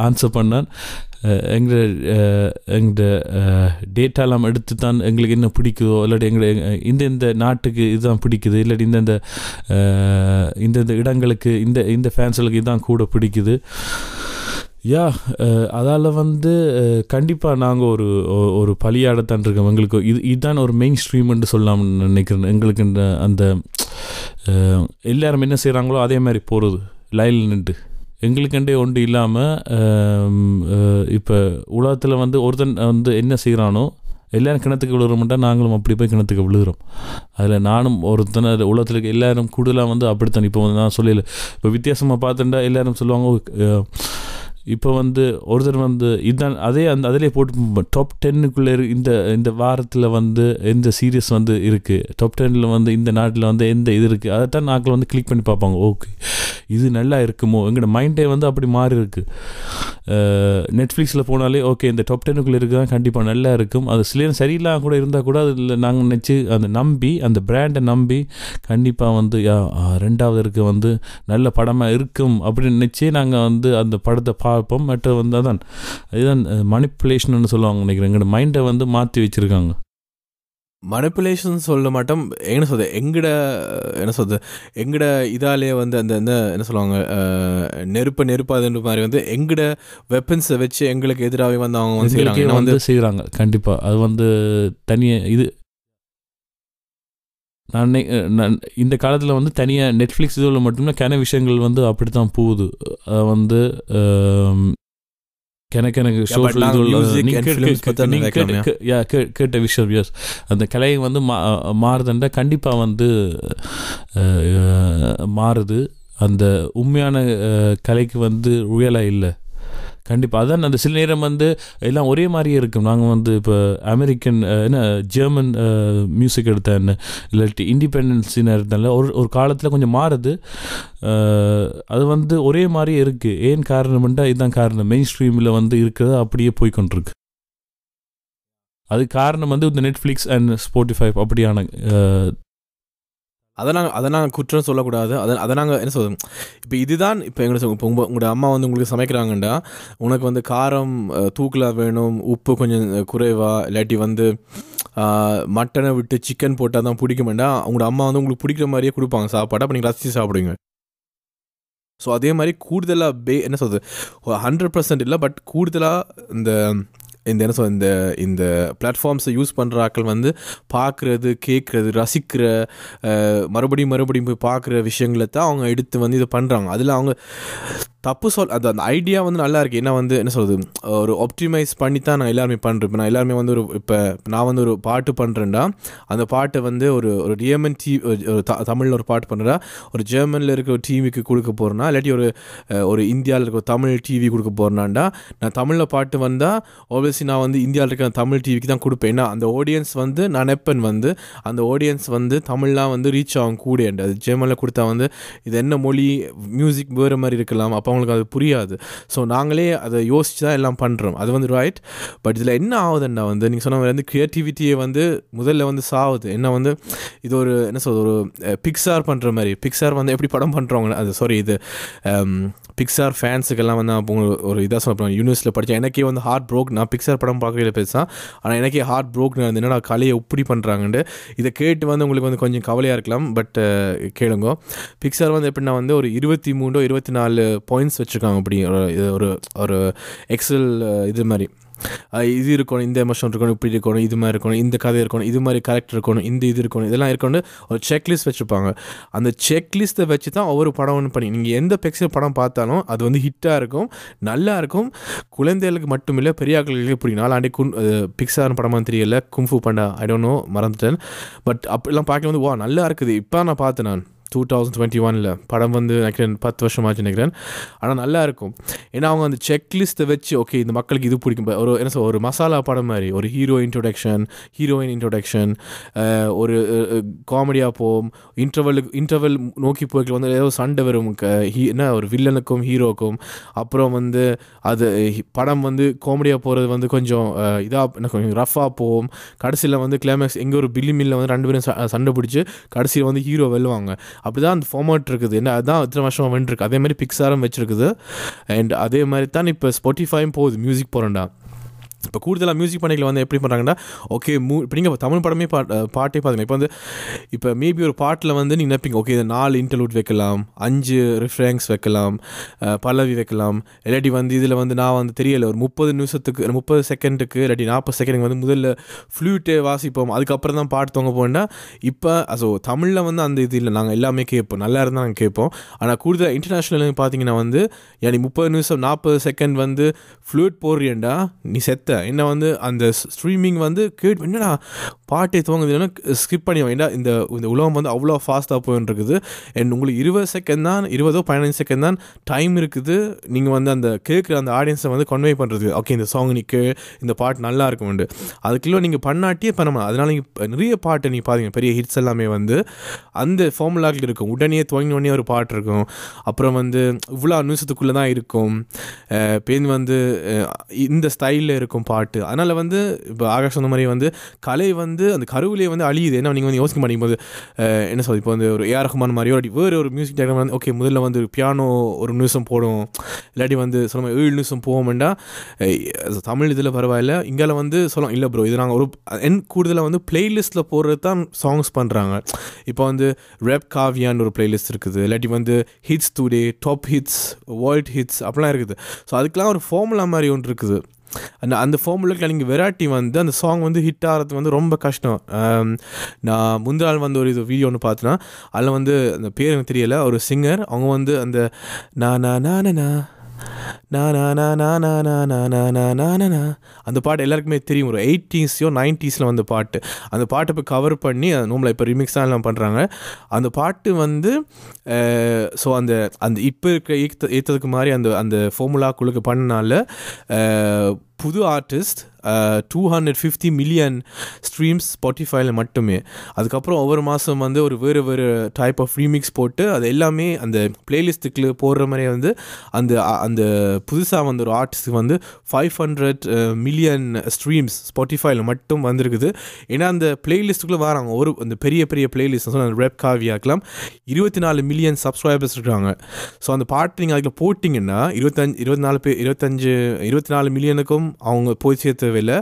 ஆன்சர் பண்ணேன். எங்களோட எங்களோட டேட்டாலாம் எடுத்து தான் எங்களுக்கு என்ன பிடிக்குதோ இல்லாட்டி எங்களை இந்த இந்த நாட்டுக்கு இதுதான் பிடிக்குது இல்லாட்டி இந்தந்த இந்தந்த இடங்களுக்கு இந்த இந்த ஃபேன்ஸுகளுக்கு இதுதான் கூட பிடிக்குது. யா அதால் வந்து கண்டிப்பாக நாங்கள் ஒரு ஒரு பலியாடத்தான் இருக்கோம் எங்களுக்கு இது இதுதான் ஒரு மெயின் ஸ்ட்ரீம்னு சொல்லலாம்னு நினைக்கிறேன். எங்களுக்கு இந்த அந்த எல்லோரும் எல்லாரும் என்ன செய்கிறாங்களோ அதே மாதிரி போகிறது லைனில் நின்று. எங்களுக்கண்டே ஒன்று இல்லாமல் இப்போ உலகத்தில் வந்து ஒருத்தன் வந்து என்ன செய்கிறானோ எல்லாரும் கிணத்துக்கு விழுகிறோம்ட்டா நாங்களும் அப்படி போய் கிணத்துக்கு விழுகிறோம் அதில் நானும் ஒருத்தனை உலகத்தில் இருக்க எல்லோரும் கூடுதலாக வந்து அப்படித்தான். இப்போ வந்து நான் சொல்லல. இப்போ வித்தியாசமாக பார்த்துட்டா எல்லோரும் சொல்லுவாங்க இப்போ வந்து ஒருத்தர் வந்து இதான் அதே அந்த அதிலே போட்டு டாப் டென்னுக்குள்ளே இரு இந்த இந்த வாரத்தில் வந்து எந்த சீரியஸ் வந்து இருக்குது டாப் டென்னில் வந்து இந்த நாட்டில் வந்து எந்த இது இருக்குது அதை தான் நாட்கள் வந்து கிளிக் பண்ணி பார்ப்பாங்க. ஓகே இது நல்லா இருக்குமோ? எங்களோட மைண்டே வந்து அப்படி மாறி இருக்கு. நெட்ஃப்ளிக்ஸில் போனாலே ஓகே இந்த டாப் டென்னுக்குள்ளே இருக்குதான் கண்டிப்பாக நல்லா இருக்கும். அது சில சரியில்லாம கூட இருந்தால் கூட அதில் நாங்கள் நினச்சி அந்த நம்பி அந்த பிராண்டை நம்பி கண்டிப்பாக வந்து ரெண்டாவது இருக்க வந்து நல்ல படமாக இருக்கும் அப்படின்னு நினச்சி நாங்கள் வந்து அந்த படத்தை பார்ப்போம். மற்ற வந்து அதான் இதுதான் மணிப்புலேஷன் சொல்லுவாங்க நினைக்கிறேன். எங்களோட மைண்டை வந்து மாற்றி வச்சுருக்காங்க. மனிப்புலேஷன் சொல்ல மாட்டோம். என்ன சொல்றது? எங்கட என்ன சொல்றது? எங்கட இதாலே வந்து அந்த என்ன என்ன சொல்லுவாங்க நெருப்பு நெருப்பாதுன்ற மாதிரி வந்து எங்கட வெப்பன்ஸை வச்சு எங்களுக்கு எதிராகவே வந்து அவங்க வந்து செய்கிறாங்க வந்து செய்கிறாங்க கண்டிப்பாக அது வந்து தனியாக இது நான் இந்த காலத்தில் வந்து தனியாக நெட்ஃப்ளிக்ஸ் இதில் மட்டுமே கன விஷயங்கள் வந்து அப்படி தான் போகுது. அது வந்து ஆம், கணக்கு எனக்கு Yeah, but நாங்க music and films பத்தி தான் நினைக்கிறோம், கேட்ட விஷயம் எஸ் அந்த கலை வந்து மா மாறுதுண்டா கண்டிப்பாக வந்து மாறுது. அந்த உண்மையான கலைக்கு வந்து ரியலாக இல்லை. கண்டிப்பாக அதான் அந்த சில நேரம் வந்து எல்லாம் ஒரே மாதிரியே இருக்கும். நாங்கள் வந்து இப்போ அமெரிக்கன் என்ன ஜெர்மன் மியூசிக் எடுத்தேன்னு இல்லாட்டி இண்டிபெண்டன்ஸின்னு எடுத்தேன்ல ஒரு ஒரு காலத்தில் கொஞ்சம் மாறுது. அது வந்து ஒரே மாதிரியே இருக்குது ஏன் காரணம்ன்றா இதுதான் காரணம். மெயின் ஸ்ட்ரீமில் வந்து இருக்கிறது அப்படியே போய்க்கொண்டிருக்கு அது காரணம் வந்து இந்த நெட்ஃப்ளிக்ஸ் அண்ட் ஸ்போட்டிஃபை அப்படியான அதை நாங்கள் அதை நாங்கள் குற்றம் சொல்லக்கூடாது. அதை அதை நாங்கள் என்ன சொல்றது? இப்போ இதுதான் இப்போ எங்களை இப்போ உங்கள் உங்களோட அம்மா வந்து உங்களுக்கு சமைக்கிறாங்கண்டா உனக்கு வந்து காரம் தூக்கில் வேணும் உப்பு கொஞ்சம் குறைவாக இல்லாட்டி வந்து மட்டனை விட்டு சிக்கன் போட்டால் தான் பிடிக்குமெண்டா? உங்களோட அம்மா வந்து உங்களுக்கு பிடிக்கிற மாதிரியே கொடுப்பாங்க. சாப்பாடு அப்போ நீங்கள் ரசித்து சாப்பிடுங்க. ஸோ அதே மாதிரி கூடுதலாக பே என்ன சொல்கிறது ஹண்ட்ரட் பர்சன்ட் இல்லை பட் கூடுதலாக இந்த இந்த என்ன சொல் இந்த இந்த பிளாட்ஃபார்ம்ஸை யூஸ் பண்ணுற ஆக்கள் வந்து பார்க்குறது கேட்குறது ரசிக்கிற மறுபடியும் மறுபடியும் போய் பார்க்குற விஷயங்களை தான் அவங்க எடுத்து வந்து இதை பண்ணுறாங்க அதில் அவங்க தப்பு சொல் அது அந்த ஐடியா வந்து நல்லா இருக்குது ஏன்னா வந்து என்ன சொல்கிறது ஒரு ஆப்டிமைஸ் பண்ணி தான் நான் எல்லாருமே பண்ணுறேன் இப்போ நான் எல்லாருமே வந்து ஒரு இப்போ நான் வந்து ஒரு பாட்டு பண்ணுறேன்னா அந்த பாட்டை வந்து ஒரு ஒரு ஜெர்மன் டி ஒரு த தமிழில் ஒரு பாட்டு பண்ணுறா ஒரு ஜெர்மனில் இருக்க ஒரு டிவிக்கு கொடுக்க போகிறேன்னா இல்லாட்டி ஒரு ஒரு இந்தியாவில் இருக்க தமிழ் டிவி கொடுக்க போகிறேன்னாண்டா நான் தமிழில் பாட்டு வந்தால் ஆப்வியஸ்லி நான் வந்து இந்தியாவில் இருக்கிற தமிழ் டிவிக்கு தான் கொடுப்பேன். ஏன்னா அந்த ஆடியன்ஸ் வந்து நான் நினைப்பேன் வந்து அந்த ஆடியன்ஸ் வந்து தமிழ்லாம் வந்து ரீச் ஆகும் கூட அது ஜெர்மனில் கொடுத்தா வந்து இது என்ன மொழி மியூசிக் வேறு மாதிரி இருக்கலாம். அப்போ அவங்களுக்கு அது புரியாது. ஸோ நாங்களே அதை யோசிச்சு தான் எல்லாம் பண்ணுறோம் அது வந்து ரைட் பட் இதில் என்ன ஆகுதுன்னா வந்து நீங்கள் சொன்ன மாதிரி வந்து க்ரியேட்டிவிட்டியை வந்து முதல்ல வந்து சாவுது. என்ன வந்து இது ஒரு என்ன சொல்றது ஒரு பிக்சார் பண்ணுற மாதிரி. பிக்சார் வந்து எப்படி படம் பண்ணுறவங்க அது சாரி இது um, பிக்சார் ஃபேன்ஸுக்கெல்லாம் வந்து நான் ஒரு இதாக சொல்ல போகிறேன் யூனிவர்ஸில் படித்தேன் எனக்கே வந்து ஹார்ட் ப்ரோக் நான் பிக்சார் படம் பார்க்கல பெருசாக ஆனால் எனக்கே ஹார்ட் ப்ரோக் என்னடா கலையை இப்படி பண்ணுறாங்கன்ட்டு இதை கேட்டு வந்து உங்களுக்கு வந்து கொஞ்சம் கவலையாக இருக்கலாம். பட் கேளுங்க. பிக்சார் வந்து எப்படின்னா வந்து ஒரு இருபத்தி மூணோ இருபத்தி நாலு பாயிண்ட்ஸ் வச்சுருக்காங்க. அப்படி ஒரு இது ஒரு ஒரு எக்ஸல் இது மாதிரி. இது இருக்கணும் இந்த எமோஷன் இருக்கணும் இப்படி இருக்கணும் இது மாதிரி இருக்கணும் இந்த கதை இருக்கணும் இது மாதிரி கேரக்டர் இருக்கணும் இந்த இது இருக்கணும் இதெல்லாம் இருக்கணும் ஒரு செக்லிஸ்ட் வச்சுருப்பாங்க. அந்த செக்லிஸ்ட்டை வச்சு தான் ஒவ்வொரு படம் ஒன்று பண்ணி நீங்கள் எந்த பிக்சர் படம் பார்த்தாலும் அது வந்து ஹிட்டாக இருக்கும் நல்லா இருக்கும். குழந்தைகளுக்கு மட்டும் இல்லை பெரியாக்களுக்கு இப்படி நாலாண்டே குன் பிக்சார் படமாக தெரியல kung fu panda I don't know மறந்துட்டேன். பட் அப்படிலாம் பார்க்க வந்து வா நல்லா இருக்குது இப்போ நான் பார்த்தேன் நான். டூ தௌசண்ட் டுவெண்ட்டி ஒனில் படம் வந்து நினைக்கிறேன் பத்து வருஷமாச்சு நினைக்கிறேன். ஆனால் நல்லா இருக்கும் ஏன்னா அவங்க அந்த செக்லிஸ்ட்டை வச்சு ஓகே இந்த மக்களுக்கு இது பிடிக்கும். ஒரு என்ன சொல் ஒரு மசாலா படம் மாதிரி ஒரு ஹீரோ இன்ட்ரொடக்ஷன் ஹீரோயின் இன்ட்ரொடக்ஷன் ஒரு காமெடியாக போகும். இன்டர்வலுக்கு இன்டர்வல் நோக்கி போய்க்கு வந்து ஏதோ சண்டை வரும். ஹீ- என்ன ஒரு வில்லனுக்கும் ஹீரோக்கும் அப்புறம் வந்து அது படம் வந்து காமெடியாக போகிறது வந்து கொஞ்சம் இதாக என்ன கொஞ்சம் ரஃபாக போகும். கடைசியில் வந்து கிளைமேக்ஸ் எங்கே ஒரு பில்லி மில்லில் வந்து ரெண்டு பேரும் ச- சண்டை பிடிச்சி கடைசியில் வந்து ஹீரோ வெல்லுவாங்க அப்படி தான் அந்த ஃபார்மேட் இருக்குது. என்ன அதுதான் இத்தனை வருஷம் வந்துருக்கு அதே மாதிரி பிக்சாரம் வச்சுருக்குது. அண்ட் அதே மாதிரி தான் இப்போ ஸ்பாட்டிஃபையும் போகுது. மியூசிக் போகிறேன்டா இப்போ கூடுதலாக மியூசிக் பண்ணிக்கல வந்து எப்படி பண்ணுறாங்கன்னா ஓகே மூ இப்போ நீங்கள் தமிழ் படமே பாட்டு பாட்டே பார்த்துங்க இப்போ வந்து இப்போ மேபி ஒரு பாட்டில் வந்து நீங்கள் நினைப்பீங்க ஓகே இது நாலு இன்டர்லூட் வைக்கலாம் அஞ்சு ரிஃப்ரேங்ஸ் வைக்கலாம் பல்லவி வைக்கலாம். இல்லாட்டி வந்து இதில் வந்து நான் வந்து தெரியலை ஒரு முப்பது நிமிஷத்துக்கு முப்பது செகண்டுக்கு இல்லாட்டி நாற்பது செகண்டுக்கு வந்து முதல்ல ஃப்ளூட்டே வாசிப்போம் அதுக்கப்புறம் தான் பாட்டு தொங்க போனால் இப்போ ஸோ தமிழில் வந்து அந்த இது இல்லை. நாங்கள் எல்லாமே கேட்போம் நல்லா இருந்தால் நாங்கள் கேட்போம். ஆனால் கூடுதல் இன்டர்நேஷ்னல் பார்த்தீங்கன்னா வந்து யானி முப்பது நிமிஷம் நாற்பது செகண்ட் வந்து ஃப்ளூட் போடுறியண்டா நீ செத்த என்ன வந்து அந்த ஸ்ட்ரீமிங் வந்து கேட் என்னடா பாட்டே துவங்குதுன்னா ஸ்கிப் பண்ணி ஏன்னா இந்த இந்த உலகம் வந்து அவ்வளோ ஃபாஸ்ட்டாக போயின்னு இருக்குது அண்ட் உங்களுக்கு இருபது செகண்ட் தான் இருபதோ பதினஞ்சு செகண்ட் தான் டைம் இருக்குது. நீங்கள் வந்து அந்த கேட்குற அந்த ஆடியன்ஸை வந்து கன்வே பண்ணுறது ஓகே இந்த சாங் நீ கே இந்த பாட்டு நல்லா இருக்கும்ண்டு. அதுக்குள்ளே நீங்கள் பண்ணாட்டியே பண்ணணும் அதனால் அதனால நீங்கள் நிறைய பாட்டு நீங்கள் பாருங்க பெரிய ஹிட்ஸ் எல்லாமே வந்து அந்த ஃபார்முலாக்கில் இருக்கும். உடனே துவங்கின உடனே ஒரு பாட்டு இருக்கும். அப்புறம் வந்து இவ்வளோ நிமிஷத்துக்குள்ளே தான் இருக்கும். அஹ் வந்து இந்த ஸ்டைலில் இருக்கும். பாட்டு. அதனால் வந்து இப்போ ஆகாஷ் சொன்ன மாதிரி வந்து கலை வந்து அந்த கருவிலே வந்து அழியுது. ஏன்னா நீங்கள் வந்து யோசிக்க மாட்டீங்க? போது என்ன சொல்றது? இப்போ வந்து ஒரு ஏஆர் ரஹ்மான் மாதிரியோ இல்லாட்டி வேறு ஒரு மியூசிக் டேரக்டர் வந்து ஓகே முதல்ல வந்து பியானோ ஒரு நியூஸும் போடும். இல்லாட்டி வந்து சொல்ல மாதிரி ஏழு நிமிஷம் போவோம்டா. தமிழ் இதில் பரவாயில்ல. இங்கால வந்து சொல்லலாம் இல்லை ப்ரோ இது நாங்கள் ஒரு என் கூடுதலாக வந்து பிளேலிஸ்ட்டில் போடுறது தான் சாங்ஸ் பண்ணுறாங்க இப்போ வந்து ரெப் காவியான்னு ஒரு பிளேலிஸ்ட் இருக்குது. இல்லாட்டி வந்து hits today top hits world hits அப்படிலாம் இருக்குது. ஸோ அதுக்கெலாம் ஒரு ஃபார்முலா மாதிரி ஒன்று இருக்குது. அந்த அந்த ஃபார்முலாக்கு நீங்கள் வெரைட்டி வந்து அந்த சாங் வந்து ஹிட் ஆகிறது வந்து ரொம்ப கஷ்டம். நான் முந்தின நாள் வந்து ஒரு இது வீடியோ ஒன்று பார்த்தேன்னா அதில் வந்து அந்த பேர் எனக்கு தெரியலை ஒரு சிங்கர் அவங்க வந்து அந்த நான் நான் நான் அந்த பாட்டு எல்லாருக்குமே தெரியும் ஒரு எயிட்டீஸ்யோ நைன்ட்டீஸில் வந்த பாட்டு அந்த பாட்டை இப்போ கவர் பண்ணி அந்த நம்மளை இப்போ ரிமிக்ஸ் தான் பண்ணுறாங்க அந்த பாட்டு வந்து ஸோ அந்த அந்த இப்போ இருக்க ஈத்த ஈத்ததுக்கு மாதிரி அந்த அந்த ஃபார்முலாக்குள்ளுக்கு பண்ணனால புது artist two hundred fifty million streams ஸ்பாட்டிஃபைல மட்டுமே. அதுக்கப்புறம் ஒவ்வொரு மாதம் வந்து ஒரு வேறு வேறு டைப் ஆஃப் ரீமிக்ஸ் போட்டு அது எல்லாமே அந்த பிளேலிஸ்ட்டுக்கு போடுற மாதிரி வந்து அந்த அந்த புதுசாக வந்த ஒரு ஆர்டிஸ்ட்டுக்கு வந்து ஃபைவ் ஹண்ட்ரட் மில்லியன் ஸ்ட்ரீம்ஸ் ஸ்பாட்டிஃபைல மட்டும் வந்திருக்குது. ஏன்னா அந்த பிளேலிஸ்ட்டுக்குள்ளே வராங்க. ஒரு அந்த பெரிய பெரிய பிளேலிஸ்ட் அந்த ரெப் காவியாக்கெலாம் இருபத்தி நாலு மில்லியன் சப்ஸ்கிரைபர்ஸ் இருக்காங்க. ஸோ அந்த பாட்டு நீங்கள் அதில் போட்டிங்கன்னா இருபத்தஞ்சு இருபத்தி நாலு பேர் இருபத்தஞ்சு இருபத்தி நாலு மில்லியனுக்கும் அவங்க போய் தேவையில்லை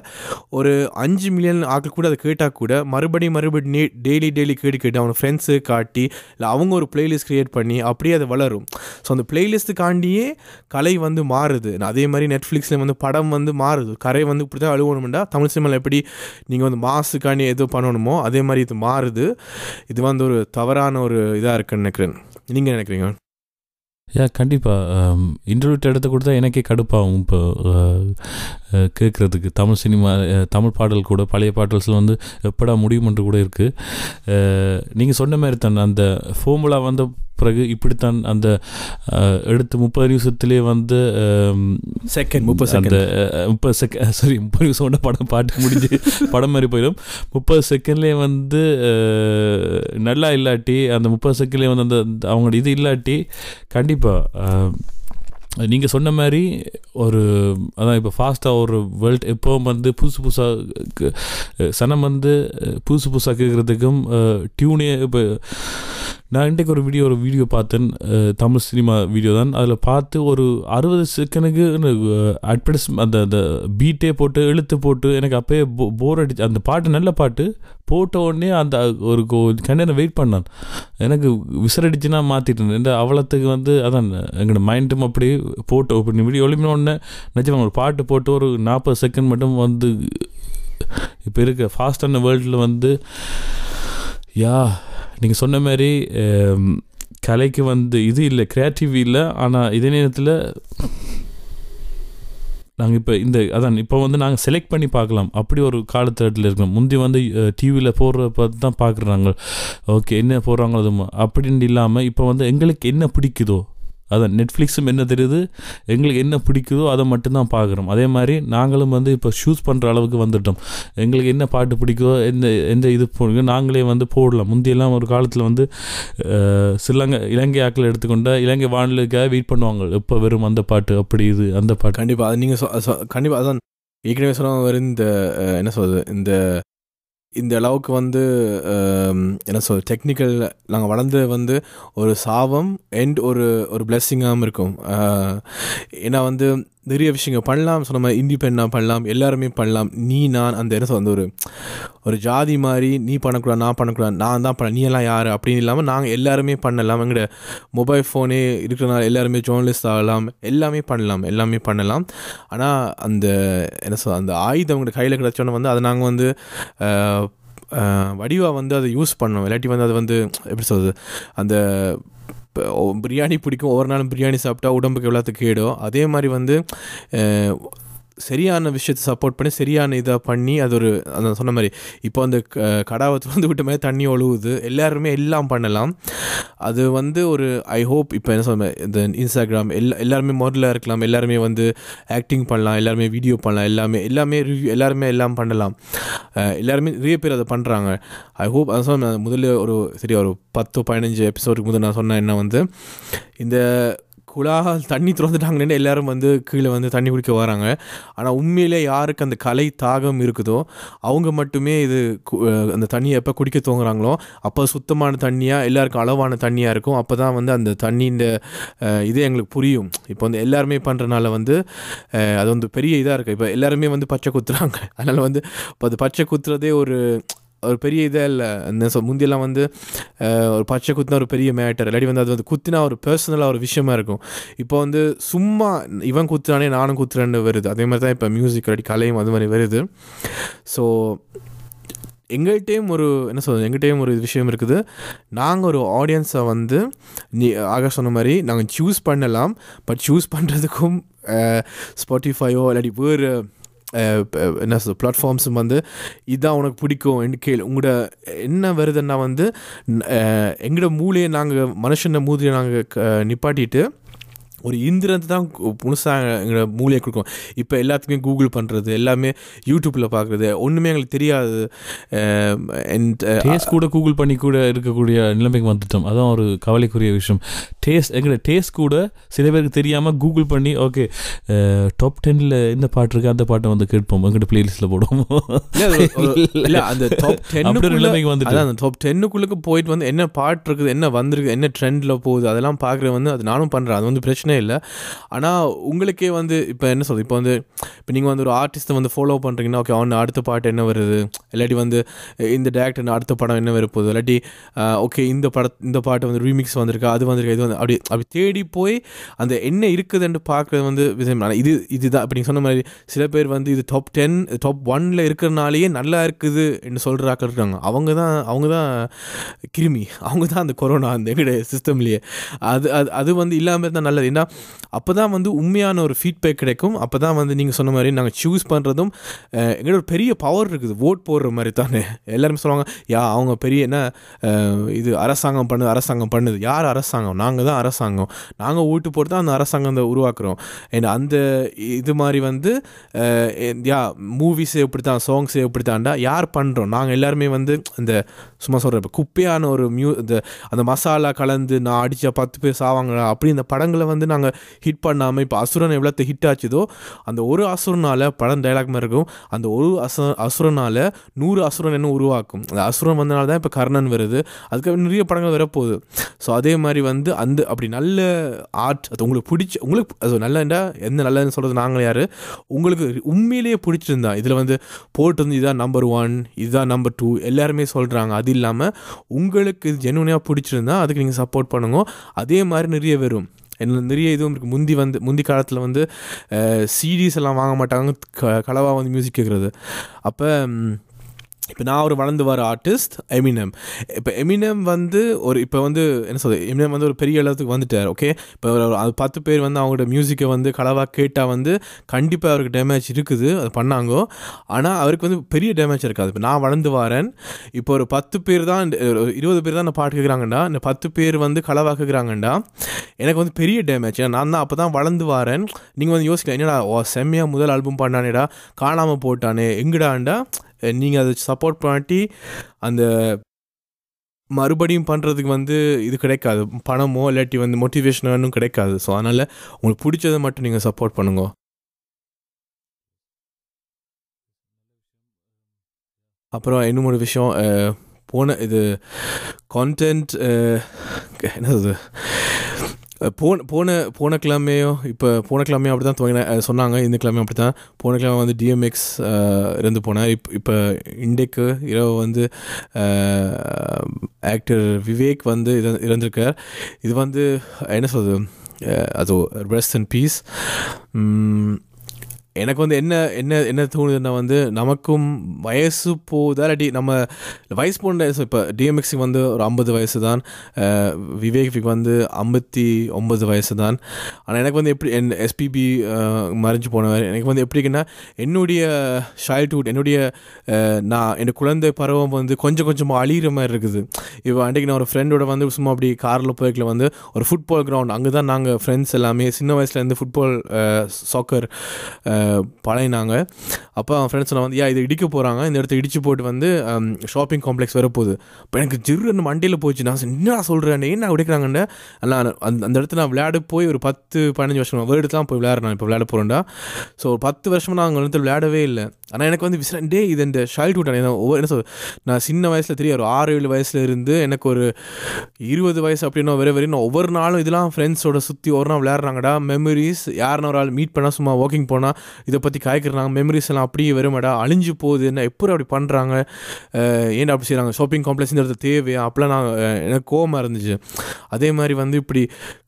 ஒரு அஞ்சு மில்லியன் ஆக்கள் கூட அதை கேட்டால் கூட மறுபடியும் மறுபடியும் நே டெய்லி டெய்லி கேட்டு கேட்டு அவங்க ஃப்ரெண்ட்ஸு காட்டி இல்லை அவங்க ஒரு பிளேலிஸ்ட் க்ரியேட் பண்ணி அப்படியே அது வளரும். ஸோ அந்த பிளேலிஸ்ட்டுக்காண்டியே கலை வந்து மாறுது. அதே மாதிரி நெட்ஃப்ளிக்ஸில் வந்து படம் வந்து மாறுது. கரை வந்து இப்படி தான் அழுவணும்டா. தமிழ் சினிமாவில் எப்படி நீங்கள் வந்து மாசுக்காண்டி எது பண்ணணுமோ அதே மாதிரி இது மாறுது. இது வந்து ஒரு தவறான ஒரு இதாக இருக்குன்னு நினைக்கிறேன். நீங்கள் நினைக்கிறீங்க? யா கண்டிப்பாக இன்டர்வியூ எடுத்து கொடுத்தா எனக்கே கடுப்பாகும். இப்போ கேட்குறதுக்கு தமிழ் சினிமா அஹ், தமிழ் பாடல் கூட பழைய பாடல்ஸில் வந்து எப்படா முடியுமென்று கூட இருக்குது நீங்கள் சொன்ன மாதிரி தான் அந்த ஃபார்முலா வந்த பிறகு இப்படித்தான் அந்த எடுத்து முப்பது நிமிஷத்துலேயே வந்து செகண்ட் முப்பது அந்த முப்பது செகண்ட் சாரி முப்பது நிமிஷம் ஒன்று படம் பாட்டு முடிஞ்சு *laughs* படம் மாதிரி போயிடும். முப்பது செகண்ட்லேயே வந்து நல்லா இல்லாட்டி அந்த முப்பது செகண்ட்லேயே வந்து அந்த அவங்களோட இது இல்லாட்டி கண்டிப்பாக நீங்கள் சொன்ன மாதிரி ஒரு அதான் இப்போ ஃபாஸ்ட்டாக ஒரு வேர்ல்ட் எப்போவும் வந்து புதுசு புதுசாக சனம் வந்து புதுசு புதுசாக கேட்குறதுக்கும் டியூனே இப்போ நான் இன்றைக்கு ஒரு வீடியோ ஒரு வீடியோ பார்த்தேன். தமிழ் சினிமா வீடியோ தான். அதில் பார்த்து ஒரு அறுபது செகண்டுக்கு அட்வர்டைஸ் அந்த அந்த பீட்டே போட்டு இழுத்து போட்டு எனக்கு அப்பயே போர் அடிச்சு அந்த பாட்டு நல்ல பாட்டு போட்ட உடனே அந்த ஒரு கண்டனை வெயிட் பண்ணான். எனக்கு விசிறடிச்சுனா மாற்றிட்டேன் இந்த அவலத்துக்கு வந்து அதான் எங்களோட மைண்டும் அப்படி போட்டு இப்படி வீடியோ ஒளிமின உடனே நிஜமா ஒரு பாட்டு போட்டு ஒரு நாற்பது செகண்ட் மட்டும் வந்து இப்போ இருக்க ஃபாஸ்டான வேர்ல்டில் வந்து யா நீங்கள் சொன்ன மாதிரி கலைக்கு வந்து இது இல்லை க்ரியேட்டிவ் இல்லை ஆனால் இதே நேரத்தில் நாங்கள் இப்போ இந்த அதான் இப்போ வந்து நாங்கள் செலக்ட் பண்ணி பார்க்கலாம். அப்படி ஒரு காலத்தட்டில் இருக்கோம் முந்தி வந்து டிவியில் போடுற பார்த்து தான் பார்க்குறாங்க. ஓகே என்ன போடுறாங்களோ அது அப்படின்னு இல்லாமல் இப்போ வந்து எங்களுக்கு என்ன பிடிக்குதோ அதான் நெட்ஃப்ளிக்ஸும் என்ன தெரியுது? எங்களுக்கு என்ன பிடிக்குதோ அதை மட்டும்தான் பார்க்குறோம். அதே மாதிரி நாங்களும் வந்து இப்போ ஷூஸ் பண்ணுற அளவுக்கு வந்துட்டோம். எங்களுக்கு என்ன பாட்டு பிடிக்குதோ எந்த எந்த இது போடுங்க நாங்களே வந்து போடலாம். முந்தியெல்லாம் ஒரு காலத்தில் வந்து சிலங்கை இலங்கை ஆக்கள் எடுத்துக்கொண்ட இலங்கை வானிலைக்காக வெயிட் பண்ணுவாங்க. இப்போ வெறும் அந்த பாட்டு? அப்படி இது அந்த பாட்டு. கண்டிப்பாக அது நீங்கள் கண்டிப்பாக அதான் ஏற்கனவே சொன்ன இந்த என்ன சொல்கிறது இந்த இந்த அளவுக்கு வந்து என்ன சொல் டெக்னிக்கல் நாங்கள் வளர்ந்து வந்து ஒரு சாபம் அண்ட் ஒரு ஒரு பிளெஸ்ஸிங்காகவும் இருக்கும். ஏன்னா வந்து நிறைய விஷயங்கள் பண்ணலாம். சொன்ன மாதிரி இண்டிபெண்டாக பண்ணலாம். எல்லாருமே பண்ணலாம். நீ நான் அந்த என்ன வந்து அந்த ஒரு ஒரு ஜாதி மாதிரி நீ பண்ணக்கூடாது நான் பண்ணக்கூடாது நான் தான் பண்ண நீ எல்லாம் யார்? அப்படின்னு இல்லாமல் நாங்கள் எல்லாருமே பண்ணலாம். எங்களோட மொபைல் ஃபோனே இருக்கிறனால எல்லாருமே ஜேர்னலிஸ்ட் ஆகலாம். எல்லாமே பண்ணலாம். எல்லாமே பண்ணலாம். ஆனால் அந்த என்ன சொல் அந்த ஆயுதம் உங்களோட கையில் கிடச்சோன்னு வந்து அதை நாங்கள் வந்து வடிவாக வந்து அதை யூஸ் பண்ணோம் இல்லாட்டி வந்து அது வந்து எப்படி சொல்கிறது அந்த இப்போ பிரியாணி பிடிக்கும். ஒவ்வொரு நாளும் பிரியாணி சாப்பிட்டா உடம்புக்கு எவ்வளோத்துக்கு கேடும். அதே மாதிரி வந்து சரியான விஷயத்தை சப்போர்ட் பண்ணி சரியான இதை பண்ணி அது ஒரு அந்த சொன்ன மாதிரி இப்போ அந்த க- கடாவை திறந்து விட்ட மாதிரி தண்ணி ஒழுகுது. எல்லாருமே எல்லாம் பண்ணலாம். அது வந்து ஒரு ஐ ஹோப் இப்போ என்ன சொல்ல இந்த இன்ஸ்டாகிராம் எல்லா எல்லாருமே முதல்ல இருக்கலாம். எல்லாருமே வந்து ஆக்டிங் பண்ணலாம். எல்லாருமே வீடியோ பண்ணலாம். எல்லாமே எல்லாமே ரிவ்யூ எல்லாருமே எல்லாம் பண்ணலாம். எல்லாருமே நிறைய பேர் அதை பண்ணுறாங்க ஐ ஹோப் அதான் சொன்ன முதல்ல ஒரு சரி ஒரு பத்து பதினஞ்சு எபிசோடுக்கு முதல் நான் சொன்னேன் என்ன வந்து இந்த குழால் தண்ணி திறந்துட்டாங்கன்னு எல்லாரும் வந்து கீழே வந்து தண்ணி குடிக்க வராங்க. ஆனால் உண்மையிலே யாருக்கு அந்த கலை தாகம் இருக்குதோ அவங்க மட்டுமே இது கு- அந்த தண்ணியை எப்போ குடிக்க தோங்குறாங்களோ அப்போ சுத்தமான தண்ணியாக எல்லாருக்கும் அளவான தண்ணியாக இருக்கும். அப்போ தான் வந்து அந்த தண்ணியின் இதே எங்களுக்கு புரியும். இப்போ வந்து எல்லாருமே பண்ணுறனால வந்து அது வந்து பெரிய இதாக இருக்குது இப்போ எல்லாருமே வந்து பச்சை குத்துறாங்க. அதனால் வந்து இப்போ அது பச்சை குத்துறதே ஒரு ஒரு பெரிய இதே இல்லை. அந்த சொ- முந்தியெல்லாம் வந்து ஒரு பச்சை குத்தினா ஒரு பெரிய மேட்டர் இல்லாட்டி வந்து அது வந்து குத்தினா ஒரு பர்சனலாக ஒரு விஷயமா இருக்கும். இப்போ வந்து சும்மா இவன் குத்துறானே நானும் குத்துறேன்னு வருது. அதே மாதிரி தான் இப்போ மியூசிக் இல்லாட்டி கலையும் அது மாதிரி வருது. ஸோ எங்கள்கிட்டையும் ஒரு என்ன சொல்றது எங்கள்கிட்டையும் ஒரு விஷயம் இருக்குது. நாங்கள் ஒரு ஆடியன்ஸை வந்து நீ ஆக சொன்ன மாதிரி நாங்கள் சூஸ் பண்ணலாம். பட் சூஸ் பண்ணுறதுக்கும் ஸ்பாட்டிஃபையோ இல்லாட்டி வேறு என்ன சொல் பிளாட்ஃபார்ம்ஸும் வந்து இதுதான் உனக்கு பிடிக்கும் என்று கேள். உங்களோட என்ன வருதுன்னா வந்து எங்களோட மூலையை நாங்கள் மனுஷனை மூதியை நாங்கள் நிப்பாட்டிட்டு ஒரு இந்திரத்தை தான் முழுசாக எங்களோட மூளையை கொடுக்கும். இப்போ எல்லாத்துக்குமே கூகுள் பண்ணுறது எல்லாமே யூடியூப்பில் பார்க்குறது ஒன்றுமே எங்களுக்கு தெரியாது. டேஸ்ட் கூட கூகுள் பண்ணி கூட இருக்கக்கூடிய நிலைமைக்கு வந்துட்டோம். அதான் ஒரு கவலைக்குரிய விஷயம். டேஸ்ட் எங்களோட டேஸ்ட் கூட சில பேருக்கு தெரியாமல் கூகுள் பண்ணி ஓகே டாப் டென்னில் இந்த பாட்டு இருக்கு அந்த பாட்டை வந்து கேட்போம். எங்கிட்ட பிளேலிஸ்ட்டில் போடுவோம். இல்லை *laughs* அந்த டாப் டென்னுக்குள்ள நிலைமைக்கு வந்துட்டு அந்த டாப் டென்னுக்குள்ளுக்கு போயிட்டு வந்து என்ன பாட்டு இருக்குது என்ன வந்திருக்கு என்ன ட்ரெண்டில் போகுது அதெல்லாம் பார்க்குறது வந்து அது நானும் பண்ணுறேன் அது வந்து பிரச்சனை இல்லை. ஆனால் உங்களுக்கே வந்து இப்போ என்ன சொல்றது இப்போ வந்து இப்போ நீங்கள் வந்து ஒரு ஆர்டிஸ்ட்டை வந்து ஃபாலோ பண்ணுறீங்கன்னா ஓகே அவன் அடுத்த பாட்டு என்ன வருது? இல்லாட்டி வந்து இந்த டேரக்டர் அடுத்த படம் என்ன வரப்போகுது? இல்லாட்டி ஓகே இந்த பட இந்த பாட்டு வந்து ரீமிக்ஸ் வந்திருக்கா? அது வந்திருக்கா? இது வந்து அப்படி அப்படி தேடி போய் அந்த என்ன இருக்குதுன்னு பார்க்குறது வந்து விஷயம் இது இதுதான். இப்போ நீங்கள் சொன்ன மாதிரி சில பேர் வந்து இது டாப் டென் டாப் ஒன்ல இருக்கிறனாலேயே நல்லா இருக்குது என்று சொல்கிற ஆக்கள் இருக்காங்க. அவங்க தான் அவங்க தான் கிருமி. அவங்க தான் அந்த கொரோனா அந்த எங்களுடைய சிஸ்டம்லேயே அது அது அது வந்து இல்லாமல் தான் நல்லது. என்ன ஏன்னா அப்போ தான் வந்து உண்மையான ஒரு ஃபீட்பேக் கிடைக்கும். அப்போ தான் வந்து நீங்கள் சொன்ன மாதிரி நாங்கள் சூஸ் பண்ணுறதும் எங்களோட ஒரு பெரிய பவர் இருக்குது. ஓட் போடுற மாதிரி தானே. எல்லாருமே சொல்லுவாங்க யா அவங்க பெரிய என்ன இது அரசாங்கம் பண்ணுது அரசாங்கம் பண்ணுது. யார் அரசாங்கம்? நாங்கள் தான் அரசாங்கம். நாங்கள் ஓட்டு போட்டு தான் அந்த அரசாங்கத்தை உருவாக்குறோம். ஏன்னா அந்த இது மாதிரி வந்து யா மூவிஸே இப்படி தான் சாங்ஸே இப்படி தான்டா யார் பண்ணுறோம் நாங்கள் எல்லாருமே வந்து இந்த சும்மா சொல்கிறேன் இப்போ குப்பையான ஒரு மியூ இந்த அந்த மசாலா கலந்து நான் அடித்த பத்து பேர் சாவாங்களா அப்படி இந்த படங்களை வந்து நாங்கள் ஹிட் பண்ணாமல் இப்போ அசுரன் எவ்வளோத்த ஹிட் ஆச்சுதோ அந்த ஒரு அசுரனால் படம் டைலாக் மாதிரி இருக்கும். அந்த ஒரு அசு அசுரனால் நூறு அசுரன் என்ன உருவாக்கும்? அந்த அசுரன் வந்தனால தான் இப்போ கர்ணன் வருது. அதுக்கப்புறம் நிறைய படங்கள் வரப்போகுது. ஸோ அதே மாதிரி வந்து அந்த அப்படி நல்ல ஆர்ட் அது உங்களுக்கு பிடிச்ச உங்களுக்கு அது நல்லண்டா எந்த நல்லதுன்னு சொல்கிறது நாங்கள் யார்? உங்களுக்கு உண்மையிலேயே பிடிச்சிருந்தா இதில் வந்து போட்டு வந்து இதுதான் நம்பர் ஒன் இதுதான் நம்பர் டூ எல்லாருமே சொல்கிறாங்க அது இல்லாமல் உங்களுக்கு இது ஜெனுவனாக பிடிச்சிருந்தா அதுக்கு நீங்கள் சப்போர்ட் பண்ணுங்க. அதே மாதிரி நிறைய வரும். என்ன நிறைய இதுவும் இருக்குது முந்தி வந்து முந்தி காலத்தில் வந்து சீடிஸ் எல்லாம் வாங்க மாட்டாங்க. க களவாக வந்து மியூசிக் கேட்குறது அப்போ இப்போ நான் ஒரு வளர்ந்து வர ஆர்டிஸ்ட் எமினம் இப்போ எமினம் வந்து ஒரு இப்போ வந்து என்ன சொல்றது? எமினம் வந்து ஒரு பெரிய அளவுக்கு வந்துட்டார் ஓகே இப்போ ஒரு அது பத்து பேர் வந்து அவங்களோட மியூசிக்கை வந்து களவாக கேட்டால் வந்து கண்டிப்பாக அவருக்கு டேமேஜ் இருக்குது அது பண்ணாங்கோ. ஆனால் அவருக்கு வந்து பெரிய டேமேஜ் இருக்காது. இப்போ நான் வளர்ந்து வரேன் இப்போ ஒரு பத்து பேர் தான் ஒரு இருபது பேர் தான் நான் பாட்டு கேட்குறாங்கண்டா இந்த பத்து பேர் வந்து களவாக கேட்குறாங்கண்டா எனக்கு வந்து பெரிய டேமேஜ் ஏன்னா நான் தான் அப்போ தான் வளர்ந்து வரேன். நீங்கள் வந்து யோசிக்கலாம் என்னடா ஓ செம்மையாக முதல் ஆல்பம் பண்ணானேடா காணாமல் போட்டானே எங்கடாண்டா? நீங்கள் அதை சப்போர்ட் பண்ணாட்டி அந்த மறுபடியும் பண்ணுறதுக்கு வந்து இது கிடைக்காது. பணமோ இல்லாட்டி வந்து மோட்டிவேஷனும் கிடைக்காது. ஸோ அதனால் உங்களுக்கு பிடிச்சதை மட்டும் நீங்கள் சப்போர்ட் பண்ணுங்க. அப்புறம் இன்னும் ஒரு விஷயம் போன இது கான்டென்ட் என்ன சொல்றது போன போன போன கிழமையோ இப்போ போன கிழமையும் அப்படி தான் துவங்கின சொன்னாங்க. இந்த கிழமையும் அப்படி தான் போன கிழமை வந்து டிஎம்எக்ஸ் இருந்து போனேன் இப்போ இப்போ இன்றைக்கு இரவு வந்து ஆக்டர் விவேக் வந்து இற இறந்திருக்கார். இது வந்து என்ன சொல்கிறது அது ரெஸ்ட் அண்ட் பீஸ் எனக்கு வந்து என்ன என்ன என்ன தோணுதுன்னா வந்து நமக்கும் வயசு போதா இல்லாட்டி நம்ம வயசு போன இப்போ டிஎம்எக்ஸுக்கு வந்து ஒரு ஐம்பது வயசு தான் விவேக்கு வந்து ஐம்பத்தி ஒம்பது வயசு தான் ஆனால் எனக்கு வந்து எப்படி என் எஸ்பிபி மறைஞ்சு போனவர் எனக்கு வந்து எப்படின்னா என்னுடைய சைல்ட்ஹுட் என்னுடைய நான் என் குழந்தை பருவம் வந்து கொஞ்சம் கொஞ்சமாக அழிகிற மாதிரி இருக்குது. இப்போ அன்றைக்கு நான் ஒரு ஃப்ரெண்டோட வந்து சும்மா அப்படி காரில் போய்க்கல வந்து ஒரு ஃபுட்பால் கிரவுண்ட் அங்கே தான் நாங்கள் ஃப்ரெண்ட்ஸ் எல்லாமே சின்ன வயசுலேருந்து ஃபுட்பால் சாக்கர் பழையினாங்க அப்போ அவன் ஃப்ரெண்ட்ஸ் நான் வந்து ஏன் இதை இடிக்க போகிறாங்க இந்த இடத்த இடிச்சு போட்டு வந்து ஷாப்பிங் காம்ப்ளெக்ஸ் வரப்போகுது இப்போ எனக்கு ஜிருன்னு மண்டையில் போச்சு. நான் என்ன சொல்கிறேன் என்ன உடைக்கிறாங்கன்னு? நான் அந்த அந்த இடத்துல நான் விளையாட போய் ஒரு பத்து பதினஞ்சு வருஷம் வேர்டு தான் போய் விளையாடுறேன் இப்போ விளையாட போகிறேன்டா ஸோ ஒரு பத்து வருஷமாக நான் அங்கே வந்து விளையாடவே இல்லை. ஆனால் எனக்கு வந்து விசிற டே இது இந்த சைல்ட்ஹுட் ஒவ்வொரு என்ன சொல் நான் சின்ன வயசில் தெரியும் ஒரு ஆறு ஏழு வயசுல இருந்து எனக்கு ஒரு இருபது வயசு அப்படின்னா வேறு வரையும் ஒவ்வொரு நாளும் இதெல்லாம் ஃப்ரெண்ட்ஸோட சுற்றி ஒரு நாள் விளையாடுறாங்கடா. மெமரிஸ் யாருன்னு ஒரு ஆள் மீட் பண்ணால் சும்மா வாக்கிங் போனால் இதை பற்றி காய்க்கிறாங்க மெமரிஸ் எல்லாம் அப்படியே வருமாடா அழிஞ்சு போகுது என்ன எப்படி அப்படி பண்ணுறாங்க ஏன் அப்படி செய்கிறாங்க ஷாப்பிங் காம்ப்ளெக்ஸுங்கிறது தேவையா? அப்போலாம் நான் எனக்கு கோவமாக இருந்துச்சு. அதே மாதிரி வந்து இப்படி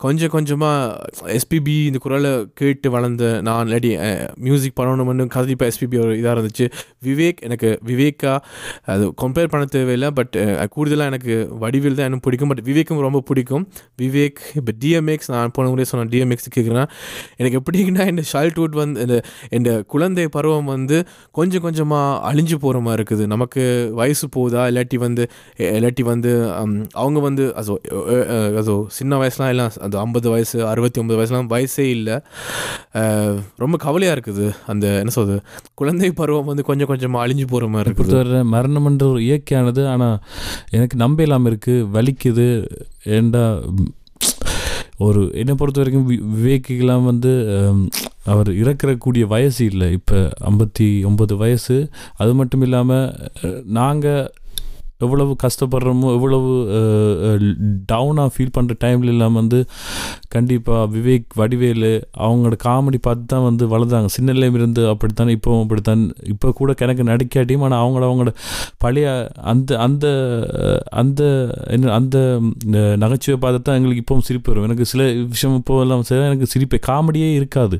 கொஞ்சம் கொஞ்சமாக எஸ்பிபி இந்த குரலை கேட்டு வளர்ந்து நான் ஆல்ரெடி மியூசிக் பண்ணணும்னு கண்டிப்பாக எஸ்பிபி ஒரு இதாக இருந்துச்சு. விவேக் எனக்கு விவேக்கா அது கம்பேர் பண்ண தேவையில்லை பட் கூடுதலாக எனக்கு வடிவில் தான் எனக்கு பிடிக்கும். பட் விவேக்கும் ரொம்ப பிடிக்கும். விவேக் இப்போ டிஎம்எக்ஸ் நான் போன முறையே சொன்னேன் டிஎம்எக்ஸ் கேட்குறேன் எனக்கு எப்படின்னா இந்த சைல்ட்ஹுட் வந்து இந்த இந்த குழந்தை பருவம் வந்து கொஞ்சம் கொஞ்சமாக அழிஞ்சு போகிற மாதிரி இருக்குது. நமக்கு வயசு போகுதா? இல்லாட்டி வந்து இல்லாட்டி வந்து அவங்க வந்து அதோ அதோ சின்ன வயசுலாம் எல்லாம் அது ஐம்பது வயசு அறுபத்தி ஒம்பது வயசுலாம் வயசே இல்லை. ரொம்ப கவலையாக இருக்குது. அந்த என்ன சொல்றது குழந்தை பருவம் வந்து கொஞ்சம் கொஞ்சமாக அழிஞ்சு போகிற மாதிரி இருக்குது. மரணம்ன்ற ஒரு இயற்கையானது ஆனால் எனக்கு நம்ப இல்லாமல் இருக்குது வலிக்குது. ஏண்டா ஒரு என்னை பொறுத்த வரைக்கும் வி- வந்து அவர் இறக்கிறக்கூடிய வயசு இல்லை. இப்போ ஐம்பத்தி ஒம்பது வயசு. அது மட்டும் இல்லாமல் நாங்கள் எவ்வளவு கஷ்டப்படுறோமோ எவ்வளவு டவுனாக ஃபீல் பண்ணுற டைமில் இல்லாமல் வந்து கண்டிப்பாக விவேக் வடிவேலு அவங்களோட காமெடி பார்த்து தான் வந்து வளர்ந்தாங்க. சின்னலேயும் இருந்து அப்படித்தான் இப்போவும் அப்படித்தான். இப்போ கூட எனக்கு நடிக்காட்டியும் ஆனால் அவங்கள அவங்களோட பழைய அந்த அந்த அந்த என்ன அந்த நகைச்சுவை பார்த்து தான் எங்களுக்கு இப்போவும் சிரிப்பு வரும். எனக்கு சில விஷயம் இப்போ எல்லாம் சரி எனக்கு சிரிப்பே. காமெடியே இருக்காது.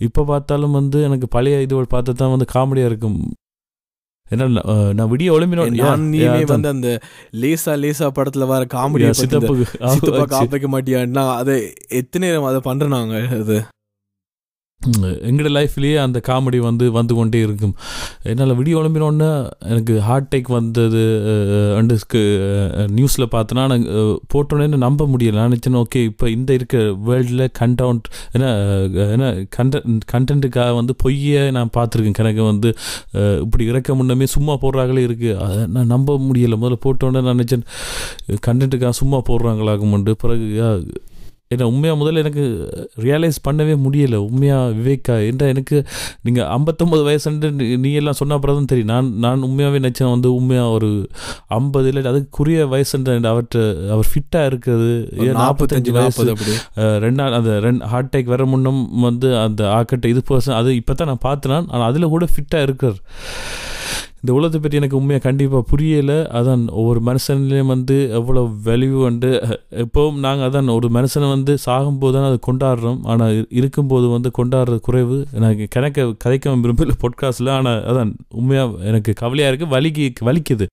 இப்போ பார்த்தாலும் வந்து எனக்கு பழைய இது பார்த்து தான் வந்து காமெடியாக இருக்கும். ஏன்னா நான் விடிய ஒளிம்பினோம் நீமே வந்து அந்த லேசா லேசா படத்துல வர காமெடி சித்தப்பா காப்பிக்க மாட்டியான்னா அதை எத்தனை நேரம் அதை பண்றேன் நாங்க அது எங்களோட லைஃப்லேயே அந்த காமெடி வந்து வந்து கொண்டே இருக்கும். என்னால் விடிய ஒளிம்பினோடனே எனக்கு ஹார்ட் டேக் வந்தது அண்டுக்கு நியூஸில் பார்த்தோன்னா நான் போட்டோன்னே நம்ப முடியல. நான் நினச்சேன் ஓகே இப்போ இந்த இருக்க வேர்ல்டில் கண்டவுண்ட் ஏன்னா ஏன்னா கண்ட கண்டென்ட்டுக்காக வந்து பொய்யை நான் பார்த்துருக்கேன். கணக்கு வந்து இப்படி இறக்க முன்னமே சும்மா போடுறாங்களே இருக்குது அதை நான் நம்ப முடியலை. முதல்ல போட்டோன்னே நான் நினச்சேன் கண்டென்ட்டுக்காக சும்மா போடுறாங்களாகுமெண்டு பிறகு ஏன்னா உண்மையாக முதல்ல எனக்கு ரியலைஸ் பண்ணவே முடியலை. உண்மையாக விவேக்கா என்ற எனக்கு நீங்கள் ஐம்பத்தொம்பது வயசுன்ட்டு நீ- எல்லாம் சொன்ன அப்புறம் தான் தெரியும். நான் நான் உண்மையாகவே நினச்சேன் வந்து உண்மையாக ஒரு ஐம்பது இல்லை அதுக்குரிய வயசுன்ற அவர்கிட்ட அவர் ஃபிட்டாக இருக்குது ஏன் நாற்பத்தஞ்சு வயசு. ரெண்டா அந்த ரெண்டு ஹார்ட் அட்டாக் வர முன்னம் வந்து அந்த ஆக்கட்டை இது பர்சன் அது இப்போ தான் நான் பார்த்தேன் ஆனால் அதில் கூட ஃபிட்டாக இருக்கார். இந்த உலகத்தை பற்றி எனக்கு உண்மையாக கண்டிப்பாக புரியலை. அதான் ஒவ்வொரு மனுஷன்லேயும் வந்து எவ்வளோ வேல்யூ வந்து எப்போவும் நாங்கள் அதான் ஒரு மனுஷனை வந்து சாகும்போது தான் அதை கொண்டாடுறோம். ஆனால் இருக்கும்போது வந்து கொண்டாடுறது குறைவு. எனக்கு கணக்க கதைக்க விரும்பல பொட்காஸ்டில் ஆனால் அதான் உண்மையாக எனக்கு கவலையாக இருக்குது வலிக்கு வலிக்குது.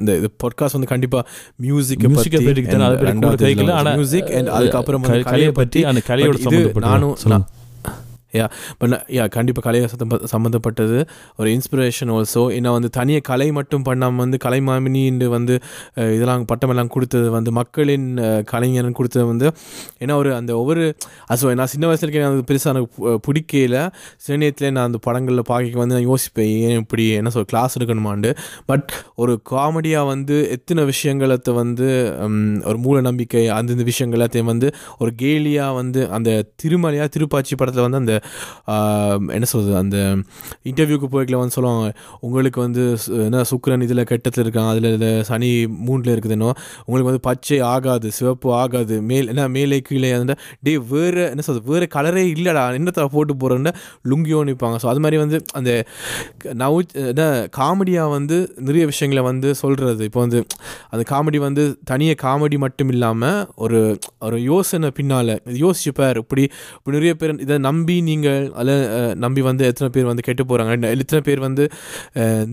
இந்த இது பாட்காஸ்ட் வந்து கண்டிப்பா மியூசிக் மியூசிக்கை பற்றி அதை பற்றி ஆனால் மியூசிக் அண்ட் அதுக்கப்புறம் கலையை பற்றி அந்த கலையோட நானும் யா பட் யா கண்டிப்பாக கலையை சம்மந்த- சம்மந்தப்பட்டது ஒரு இன்ஸ்பிரேஷன் ஆல்சோ ஏன்னா வந்து தனியாக கலை மட்டும் பண்ணாமல் வந்து கலைமாமினின்னு வந்து இதெல்லாம் பட்டமெல்லாம் கொடுத்தது வந்து மக்களின் அஹ், கலைஞர்னு கொடுத்தது வந்து ஏன்னா ஒரு அந்த ஒவ்வொரு அசோ நான் சின்ன வயசுல இருக்கேன் அது பெருசாக எனக்கு பிடிக்கல சில நேரத்தில் நான் அந்த படங்களில் பார்க்க வந்து நான் யோசிப்பேன் ஏன் இப்படி என்ன சொல் கிளாஸ் எடுக்கணுமாண்டு பட் ஒரு காமெடியாக வந்து எத்தனை விஷயங்களத்தை வந்து ஒரு மூட நம்பிக்கை அந்தந்த விஷயங்கள் எல்லாத்தையும் வந்து ஒரு கேலியாக வந்து அந்த திருமலையாக திருப்பாச்சி படத்தில் வந்து அந்த என்ன சொல்கிறது அந்த இன்டர்வியூக்கு போய்க்கில் வந்து சொல்லுவாங்க உங்களுக்கு வந்து சு- என்ன சுக்கரன் இதில் கெட்டத்தில் இருக்காங்க அதில் சனி மூணில் இருக்குதுன்னோ உங்களுக்கு வந்து பச்சை ஆகாது சிவப்பு ஆகாது மேல் என்ன மேலே கீழே அந்த டே வேறு என்ன சொல்றது வேறு கலரே இல்லைடா என்னத்தை போட்டு போகிறேன்னு லுங்கியோ நிற்பாங்க ஸோ அது மாதிரி வந்து அந்த நவு என்ன காமெடியாக வந்து நிறைய விஷயங்களை வந்து சொல்கிறது இப்போ வந்து அந்த காமெடி வந்து தனியாக காமெடி மட்டும் இல்லாமல் ஒரு ஒரு யோசனை பின்னால் யோசிச்சுப்பார். இப்படி இப்படி நிறைய பேர் இதை நம்பி நீங்கள் அதில் நம்பி வந்து எத்தனை பேர் வந்து கெட்டு போகிறாங்க எத்தனை பேர் வந்து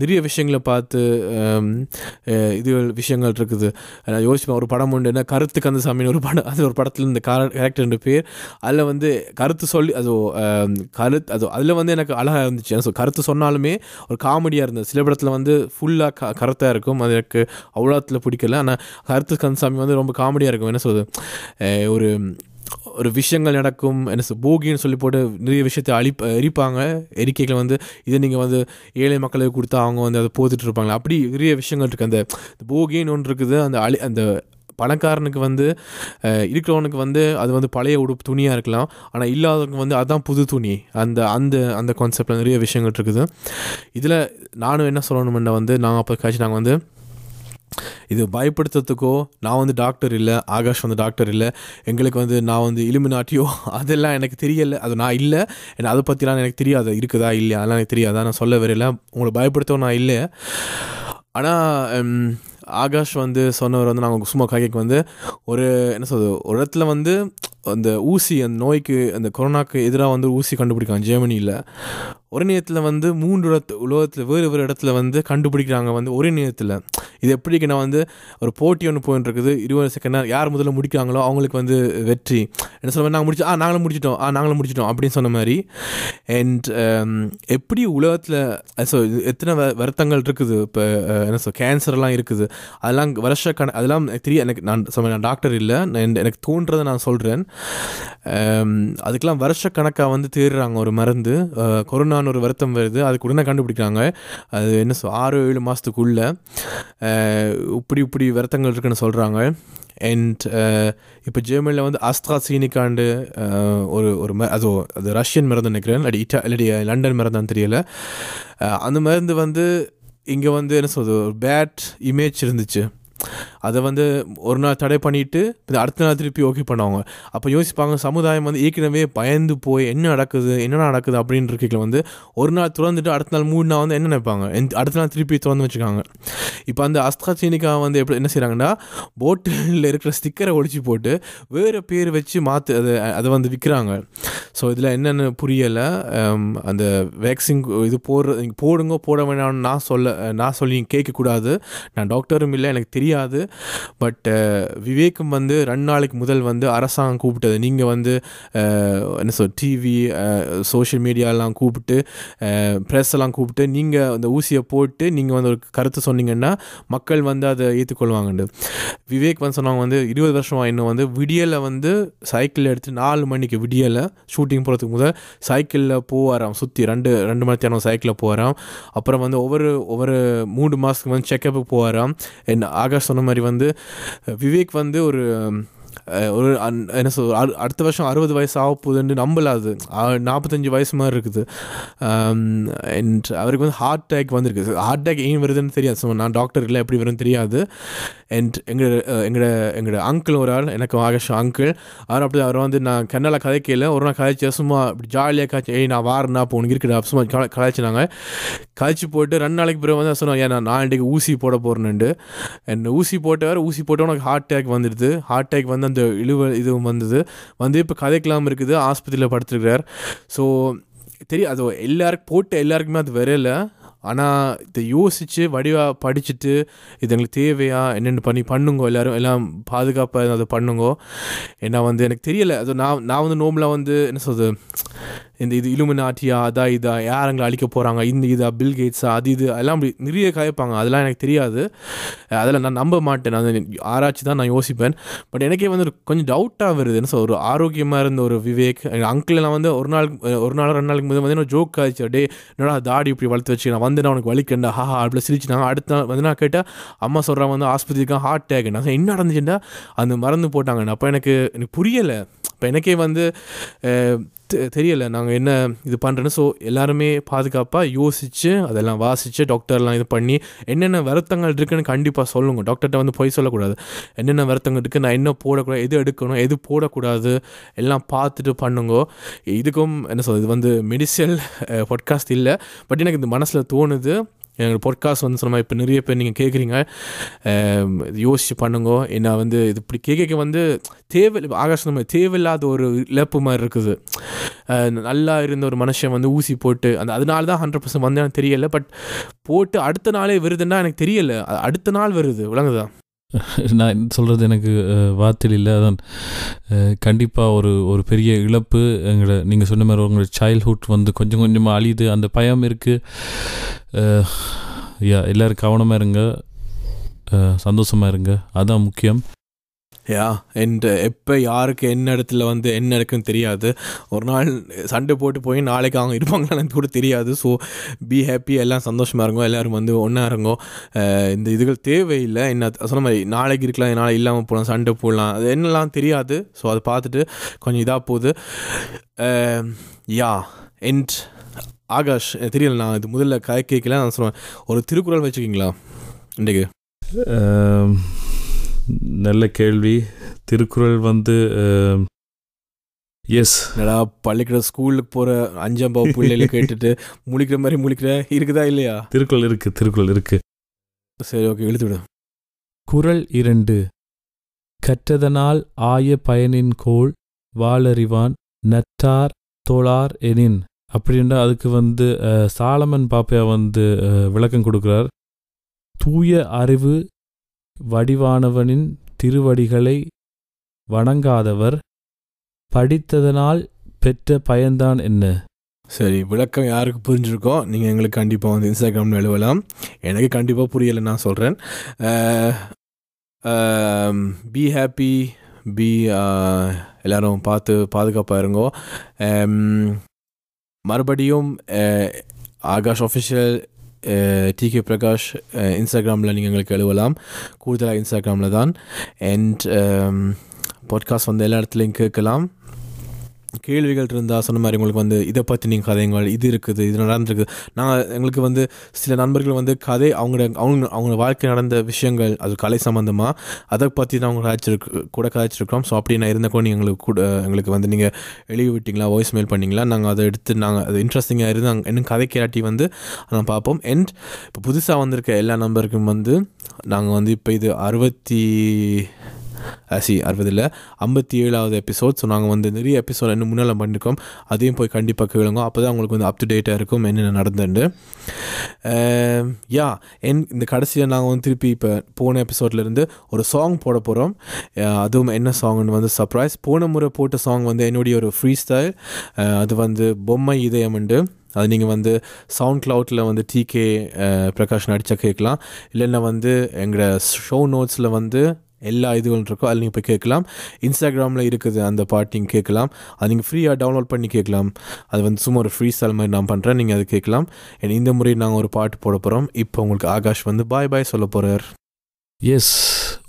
நிறைய விஷயங்களை பார்த்து இது விஷயங்கள் இருக்குது. நான் யோசிப்பேன் ஒரு படம் உண்டு என்ன கருத்து கந்தசாமின்னு ஒரு படம் அது ஒரு படத்தில் இந்த கேரக்டர் ரெண்டு பேர் அதில் வந்து கருத்து சொல்லி அது கருத்து அது அதில் வந்து எனக்கு அழகாக இருந்துச்சு. ஸோ கருத்து சொன்னாலுமே ஒரு காமெடியாக இருந்தது. சில படத்தில் வந்து ஃபுல்லாக க கருத்தாக இருக்கும். அது எனக்கு அவ்வளோத்தில் பிடிக்கல. ஆனால் கருத்து கந்தசாமி வந்து ரொம்ப காமெடியாக இருக்கும். என்ன சொல்கிறது ஒரு ஒரு விஷயங்கள் நடக்கும் என்ன சொல் போகின்னு சொல்லி போட்டு நிறைய விஷயத்தை அழி எரிப்பாங்க. எரிக்கைகளை வந்து இதை நீங்கள் வந்து ஏழை மக்களுக்கு கொடுத்தா அவங்க வந்து அதை போத்துட்டு இருப்பாங்களா? அப்படி நிறைய விஷயங்கள் இருக்குது அந்த போகின்னு ஒன்று இருக்குது. அந்த அழி அந்த பணக்காரனுக்கு வந்து இருக்கிறவனுக்கு வந்து அது வந்து பழைய உடுப்பு துணியாக இருக்கலாம். ஆனால் இல்லாதவங்க வந்து அதுதான் புது துணி. அந்த அந்த அந்த கான்செப்டில் நிறைய விஷயங்கள் இருக்குது. இதில் நானும் என்ன சொல்லணும்னா வந்து நாங்கள் அப்போ காய்ச்சி நாங்கள் வந்து இது பயப்படுத்துறதுக்கோ நான் வந்து டாக்டர் இல்லை ஆகாஷ் வந்து டாக்டர் இல்லை எங்களுக்கு வந்து நான் வந்து இலுமினாட்டியோ *laughs* அதெல்லாம் எனக்கு தெரியலை. அது நான் இல்லை. ஏன்னா அதை பற்றிலாம் எனக்கு தெரியாது. இருக்குதா இல்லையா? அதெல்லாம் எனக்கு தெரியாதா. நான் சொல்ல வரையில உங்களை பயப்படுத்தவும் நான் இல்லை. ஆனால் ஆகாஷ் வந்து சொன்னவர் வந்து நாங்கள் சும்மா காய்க்கு வந்து ஒரு என்ன சொல்றது ஒரு இடத்துல வந்து அந்த ஊசி அந்த நோய்க்கு அந்த கொரோனாக்கு எதிராக வந்து ஊசி கண்டுபிடிக்கலாம். ஜெர்மனியில். ஒரே நேரத்தில் வந்து மூன்று இடத்து உலகத்தில் வேறு வேறு இடத்துல வந்து கண்டுபிடிக்கிறாங்க வந்து ஒரே நேரத்தில். இது எப்படிக்கு நான் வந்து ஒரு போட்டி ஒன்று போயின்னு இருக்குது. இருபது செகண்ட் யார் முதல்ல முடிக்கிறாங்களோ அவங்களுக்கு வந்து வெற்றி. என்ன சொல்ல நாங்கள் முடிச்சு ஆ நாங்களும் முடிச்சிட்டோம். ஆ நாங்களும் முடிச்சிட்டோம் அப்படின்னு சொன்ன மாதிரி. அண்ட் um, எப்படி உலகத்தில் ஸோ எத்தனை வ- வருத்தங்கள் இருக்குது. இப்போ என்ன சொல் கேன்சர்லாம் இருக்குது. அதெல்லாம் வருஷ கண அதெல்லாம் தெரிய தெரியும் எனக்கு நான் சொல்ல நான் டாக்டர் இல்லை. நான் எனக்கு தோன்றதை நான் சொல்கிறேன் um, அதுக்கெல்லாம் வருஷ கணக்காக வந்து தேடுறாங்க ஒரு மருந்து. கொரோனா கொரோனான்னு ஒரு வருத்தம் வருது. அதுக்கு உடனே கண்டுபிடிக்கிறாங்க. அது என்ன சொல் ஆறு ஏழு மாதத்துக்குள்ளே இப்படி இப்படி வருத்தங்கள் இருக்குன்னு சொல்கிறாங்க அண்ட் இப்போ ஜெர்மனியில் வந்து அஸ்ட்ராசீனிக்காண்டு ஒரு ஒரு ம அது அது ரஷ்யன் மருந்து நினைக்கிறேன். இல்லாட்டி இட்டா இல்லாடி லண்டன் மருந்தான்னு தெரியல. அந்த மருந்து வந்து இங்கே வந்து என்ன சொல்கிறது ஒரு பேட் இமேஜ் இருந்துச்சு. அதை வந்து ஒரு நாள் தடை பண்ணிவிட்டு அடுத்த நாள் திருப்பி ஓகே பண்ணுவாங்க. அப்போ யோசிப்பாங்க சமுதாயம் வந்து ஏற்கனவே பயந்து போய் என்ன நடக்குது என்னென்ன நடக்குது அப்படின்ற கேட்கல வந்து ஒரு நாள் திறந்துட்டு அடுத்த நாள் மூணு நாள் வந்து என்ன நினைப்பாங்க? அடுத்த நாள் திருப்பி திறந்து வச்சுக்காங்க. இப்போ அந்த அஸ்ட்ராசீனிக்கா வந்து எப்படி என்ன செய்கிறாங்கன்னா போட்டில் இருக்கிற ஸ்டிக்கரை ஒழிச்சு போட்டு வேறு பேர் வச்சு மாற்று அதை அதை வந்து விற்கிறாங்க ஸோ இதில் என்னென்னு புரியலை. அந்த வேக்சின் இது போடுற போடுங்க போட வேணாம்னு நான் சொல்ல நான் சொல்லி கேட்கக்கூடாது. நான் டாக்டரும் இல்லை எனக்கு தெரியாது. பட் விவேக்கும் uh, வந்து ரெண்டு நாளைக்கு முதல் வந்து அரசாங்கம் கூப்பிட்டது. நீங்கள் வந்து uh, என்ன சொல் டிவி சோஷியல் மீடியாலாம் கூப்பிட்டு ப்ரெஸ் எல்லாம் கூப்பிட்டு uh, நீங்கள் அந்த ஊசியை போட்டு நீங்கள் வந்து ஒரு கருத்து சொன்னீங்கன்னா மக்கள் வந்து அதை ஏற்றுக்கொள்வாங்கண்டு. விவேக் வந்து சொன்னாங்க வந்து இருபது வருஷமா இன்னும் வந்து விடியலை வந்து சைக்கிள் எடுத்து நாலு மணிக்கு விடியலை ஷூட்டிங் போகிறதுக்கு முதல் சைக்கிளில் போவாராம் சுற்றி ரெண்டு ரெண்டு மணி தேரம் சைக்கிளில் போகிறான் அப்புறம் வந்து ஒவ்வொரு ஒவ்வொரு மூணு மாதத்துக்கு வந்து செக்கப்புக்கு போகிறான் என்ன ஆகாஷ் சொன்ன மாதிரி வந்து விவேக் வந்து ஒரு ஒரு அன்- என்ன சொல் அடுத்த வருஷம் அறுபது வயசு ஆக போகுதுன்னு நம்பலாது. அது நாற்பத்தஞ்சு வயசு மாதிரி இருக்குது. அண்ட் அவருக்கு வந்து ஹார்ட் அட்டாக் வந்திருக்கு. ஹார்ட் அட்டாக் ஏன் வருதுன்னு தெரியாது. ஸோ நான் டாக்டர் இல்லை எப்படி வரும்னு தெரியாது. அண்ட் எங்களோட எங்களோட எங்களோட அங்கிள் ஒரு ஆள் எனக்கு ஆகாஷ் அங்கிள் அவர் அப்படி அவர் வந்து நான் கண்ணால் கதைக்கல. ஒரு நாள் கதைச்சு சும்மா இப்படி ஜாலியாக காய்ச்சி ஏய் நான் வாரேன்னா அப்போ உனக்கு இருக்குடா. சும்மா கலாய்ச்சினாங்க கழிச்சு போட்டு ரெண்டு நாளைக்கு பிறகு வந்து சொன்னாங்க ஏன் நான் நாளைக்கு ஊசி போட போகிறேன்ட்டு அண்ட் ஊசி போட்டவர் ஊசி போட்டு உனக்கு ஹார்ட் அட்டாக் வந்துடுது. ஹார்ட் அட்டாக் வந்து அந்த இழுவ இதுவும் வந்தது. வந்து இப்போ கதைக்கலாம் இருக்குது. ஆஸ்பத்திரியில் படுத்துருக்கிறார். ஸோ தெரியும் அது எல்லாருக்கும் போட்டு எல்லாருக்குமே அது வரல. ஆனால் இதை யோசித்து வடிவாக படிச்சுட்டு இது எங்களுக்கு தேவையா? என்னென்னு பண்ணி பண்ணுங்க எல்லோரும். எல்லாம் பாதுகாப்பாக அதை பண்ணுங்க. ஏன்னா வந்து எனக்கு தெரியலை. அது நான் நான் வந்து நோம்பில் வந்து என்ன சொல்கிறது இந்த இது இலுமினாட்டியா அதா இதா யார் எங்களை அழிக்க போகிறாங்க இந்த இதா பில் கேட்ஸா அது இது எல்லாம் அப்படி நிறைய காய்ப்பாங்க. அதெல்லாம் எனக்கு தெரியாது. அதில் நான் நம்ப மாட்டேன். நான் ஆராய்ச்சி தான் நான் யோசிப்பேன். பட் எனக்கே வந்து கொஞ்சம் டவுட்டாக வருது. என்ன சார் ஒரு ஆரோக்கியமாக இருந்த ஒரு விவேக். எங்கள் அங்கிள் வந்து ஒரு நாள் ஒரு நாள் ரெண்டு நாளுக்கு முதல் வந்து ஜோக் ஆச்சு டே என்னடா தாடி இப்படி வளர்த்து வச்சு நான் வந்து நான் உனக்கு வலிக்கண்டா ஹா அப்படி சிரிச்சுனாங்க அடுத்த நாள் வந்து நான் கேட்டால் அம்மா சொல்கிறாங்க வந்து ஆஸ்பத்திரிக்கு ஹார்ட் அட்டாக் நான் என்ன நடந்துச்சுன்னா அந்த மருந்து போட்டாங்க. அப்போ எனக்கு எனக்கு புரியலை. இப்போ எனக்கே வந்து தெரியலை. நாங்கள் என்ன இது பண்ணுறேன்னு ஸோ எல்லாருமே பாதுகாப்பாக யோசித்து அதெல்லாம் வாசித்து டாக்டர்லாம் இது பண்ணி என்னென்ன வருத்தங்கள் இருக்குன்னு கண்டிப்பாக சொல்லுங்கள் டாக்டர்கிட்ட வந்து பொய் சொல்லக்கூடாது. என்னென்ன வருத்தங்கள் இருக்குது நான் என்ன போடக்கூடாது எது எடுக்கணும் எது போடக்கூடாது எல்லாம் பார்த்துட்டு பண்ணுங்க. இதுக்கும் என்ன சொல்கிறது இது வந்து மெடிசல் பாட்காஸ்ட் இல்லை. பட் எனக்கு இந்த மனசில் தோணுது. எங்கள் பாட்காஸ்ட் வந்து சொன்ன மாதிரி இப்போ நிறைய பேர் நீங்கள் கேட்குறீங்க யோசிச்சு பண்ணுங்க. என்ன வந்து இது இப்படி கேட்க வந்து தேவை ஆகாஷ் நம்ம தேவையில்லாத ஒரு இழப்பு மாதிரி இருக்குது. நல்லா இருந்த ஒரு மனுஷன் வந்து ஊசி போட்டு அந்த அதனால தான் ஹண்ட்ரட் பர்சன்ட் வந்து எனக்கு தெரியல. பட் போட்டு அடுத்த நாளே வருதுன்னா எனக்கு தெரியலை. அடுத்த நாள் வருது. விளங்குதான் *laughs* நான் சொல்கிறது எனக்கு வார்த்தையில் இல்லை. அதான் கண்டிப்பாக ஒரு ஒரு பெரிய இழப்பு. எங்களை நீங்கள் சொன்ன மாதிரி உங்களோட சைல்ட்ஹுட் வந்து கொஞ்சம் கொஞ்சமாக அழியுது. அந்த பயம் இருக்குது யா எல்லோரும் கவனமாக இருங்க. சந்தோஷமாக இருங்க. அதுதான் முக்கியம். யா அண்ட் எப்போ யாருக்கு என்ன இடத்துல வந்து என்ன இருக்குன்னு தெரியாது. ஒரு நாள் சண்டை போட்டு போய் நாளைக்கு அவங்க இருப்பாங்களான்னு கூட தெரியாது. ஸோ பி ஹாப்பி எல்லாம் சந்தோஷமாக இருங்கோ. எல்லோரும் வந்து ஒன்றா இருங்கோ. Uh, இந்த இதுகள் தேவையில்லை. என்ன சொன்ன மாதிரி நாளைக்கு இருக்கலாம் நாளை இல்லாமல் போகலாம் சண்டை போடலாம். அது என்னெல்லாம் தெரியாது. ஸோ அதை பார்த்துட்டு கொஞ்சம் இதாக போகுது. Um, யா அண்ட் ஆகாஷ் தெரியல நான் இது முதல்ல கதை கேட்கல நான் சொல்லுவேன். ஒரு திருக்குறள் வச்சுக்கிங்களா? இன்றைக்கு? Um, நல்ல கேள்வி. திருக்குறள் வந்து எஸ் என்னடா பள்ளிக்கூட ஸ்கூலுக்கு போகிற அஞ்சாம் பாவ பிள்ளைகளை கேட்டுட்டு முழிக்கிற மாதிரி முழிக்கிற? இருக்குதா இல்லையா? திருக்குறள் இருக்குது திருக்குறள் இருக்குது சரி ஓகே எழுத்து விடு. குறள் இரண்டு. கற்றதனால் ஆய பயனின் கோள் வாளறிவான் நற்றார் தோளார் எனின். அப்படின்னா அதுக்கு வந்து சாலமன் பாப்பையா வந்து விளக்கம் கொடுக்கிறார். தூய அறிவு வடிவானவனின் திருவடிகளை வணங்காதவர் படித்ததனால் பெற்ற பயன்தான் என்ன? சரி விளக்கம் யாருக்கு புரிஞ்சிருக்கோ நீங்கள் எங்களுக்கு கண்டிப்பாக வந்து இன்ஸ்டாகிராமில் எழுதலாம். எனக்கு கண்டிப்பாக புரியலை நான் சொல்கிறேன் பி ஹாப்பி பி எல்லாரும் பார்த்து பாதுகாப்பாக இருங்கோ. மறுபடியும் ஆகாஷ் ஆஃபிஷியல் டிகே பிரகாஷ் இன்ஸ்டாகிராமில் நீங்கள் எங்களுக்கு எழுவலாம். கூடுதலாக இன்ஸ்டாகிராமில் தான் அண்ட் பாட்காஸ்ட் வந்து எல்லா இடத்துலையும் கேட்கலாம். கேள்விகள் இருந்தால் சொன்ன மாதிரி உங்களுக்கு வந்து இதை பற்றி நீங்கள் கதைங்கள் இது இருக்குது இது நடந்திருக்குது நான் எங்களுக்கு வந்து சில நண்பர்கள் வந்து கதை அவங்களோட அவங்க அவங்க வாழ்க்கை நடந்த விஷயங்கள் அது கலை சம்மந்தமாக அதை பற்றி தான் அவங்க கதைச்சிருக்கு கூட கதைச்சிருக்கோம் ஸோ அப்படி நான் இருந்த கூட நீங்கள் எங்களுக்கு கூட எங்களுக்கு வந்து நீங்கள் எழுதி விட்டிங்களா வாய்ஸ் மெயில் பண்ணிங்களா நாங்கள் அதை எடுத்து நாங்கள் அது இன்ட்ரெஸ்டிங்காக இருந்து நாங்கள் இன்னும் கதை கேட்டி வந்து நான் பார்ப்போம். அண்ட் இப்போ புதுசாக வந்திருக்க எல்லா நம்பருக்கும் வந்து நாங்கள் வந்து இப்போ இது அறுபத்தி சி அறுபதில் ஐம்பத்தி ஏழாவது எபிசோட் ஸோ நாங்கள் வந்து நிறைய எபிசோட் இன்னும் முன்னால் பண்ணியிருக்கோம் அதையும் போய் கண்டிப்பாக கேளுங்க. அப்போ தான் உங்களுக்கு வந்து அப் டு டேட்டாக இருக்கும் என்னென்ன நடந்துண்டு யா என் இந்த கடைசியில் நாங்கள் வந்து திருப்பி இப்போ போன எபிசோட்லேருந்து ஒரு சாங் போட போகிறோம் அதுவும் என்ன சாங்னு வந்து சர்ப்ரைஸ் போன முறை போட்ட சாங் வந்து என்னுடைய ஒரு ஃப்ரீ ஸ்டைல் அது வந்து பொம்மை இதயம்ண்டு அது நீங்கள் வந்து சவுண்ட் க்ளவுட்டில் வந்து டிகே பிரகாஷ் நடித்தா கேட்கலாம். இல்லைன்னா வந்து எங்களோட ஷோ நோட்ஸில் வந்து எல்லா இதுகளும் இருக்கோ அதில் நீங்கள் போய் கேட்கலாம். இன்ஸ்டாகிராமில் இருக்குது அந்த பாட்டு நீங்கள் கேட்கலாம். அது நீங்கள் ஃப்ரீயாக டவுன்லோட் பண்ணி கேட்கலாம். அது வந்து சும்மா ஒரு ஃப்ரீ ஸ்டைல் மாதிரி நான் பண்ணுறேன் நீங்கள் அது கேட்கலாம். இந்த முறை நாங்கள் ஒரு பாட்டு போட போகிறோம் இப்போ உங்களுக்கு ஆகாஷ் வந்து பாய் பாய் சொல்ல போகிறார் எஸ்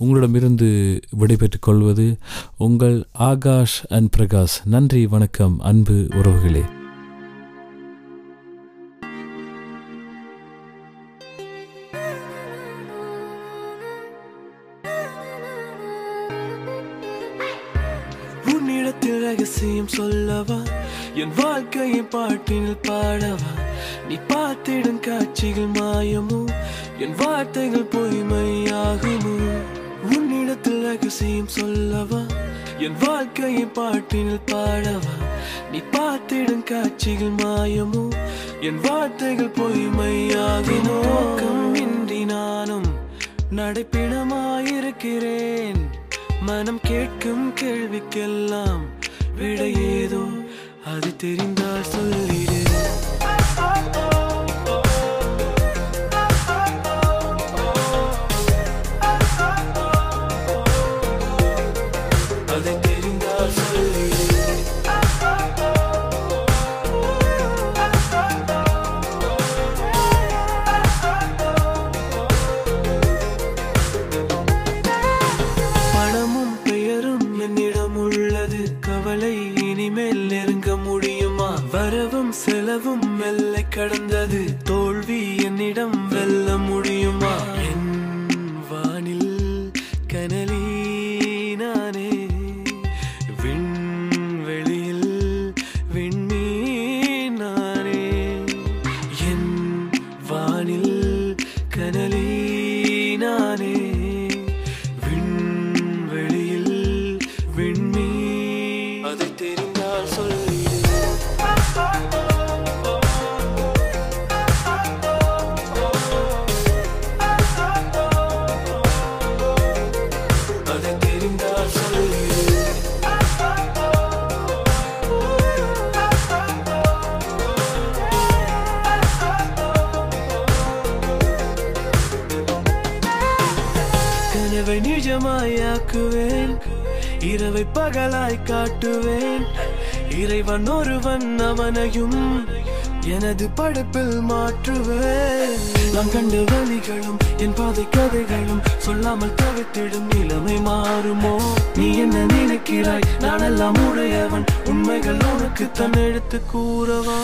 உங்களிடமிருந்து விடைபெற்றுக் கொள்வது உங்கள் ஆகாஷ் அண்ட் பிரகாஷ். நன்றி வணக்கம் அன்பு உறவுகளே. ரகசியம் சொல்லவா? என் வாழ்க்கையை பாட்டினில் பாடவா? நீ பார்த்திடும் காட்சிகள் மாயமோ? என் வார்த்தைகள் பொய்மையாகுமோ? உன்னிடத்தில் ரகசியம் சொல்லவா? என் வாழ்க்கையை பாட்டினில் பாடவா? நீ பார்த்திடும் காட்சிகள் மாயமோ? என் வார்த்தைகள் பொய்மையாகுமோ? கம்மின்றி நானும் நடைப்பிணமாயிருக்கிறேன். மனம் கேட்கும் கேள்விக்கெல்லாம் விட ஏதோ அது தெரிந்தால் சொல்லிடு. இரவை பகலாய் காட்டுவேன். இறைவன் ஒருவன் அவனையும் எனது படைப்பில் மாற்றுவேன். நான் கண்ட வழிகளும் என் பாதை கதைகளும் சொல்லாமல் தவித்திடும் நிலைமை மாறுமோ? நீ என்ன நினைக்கிறாய்? நான் எல்லாம் உடையவன். உண்மைகள் உனக்கு தன் எடுத்து கூறவா?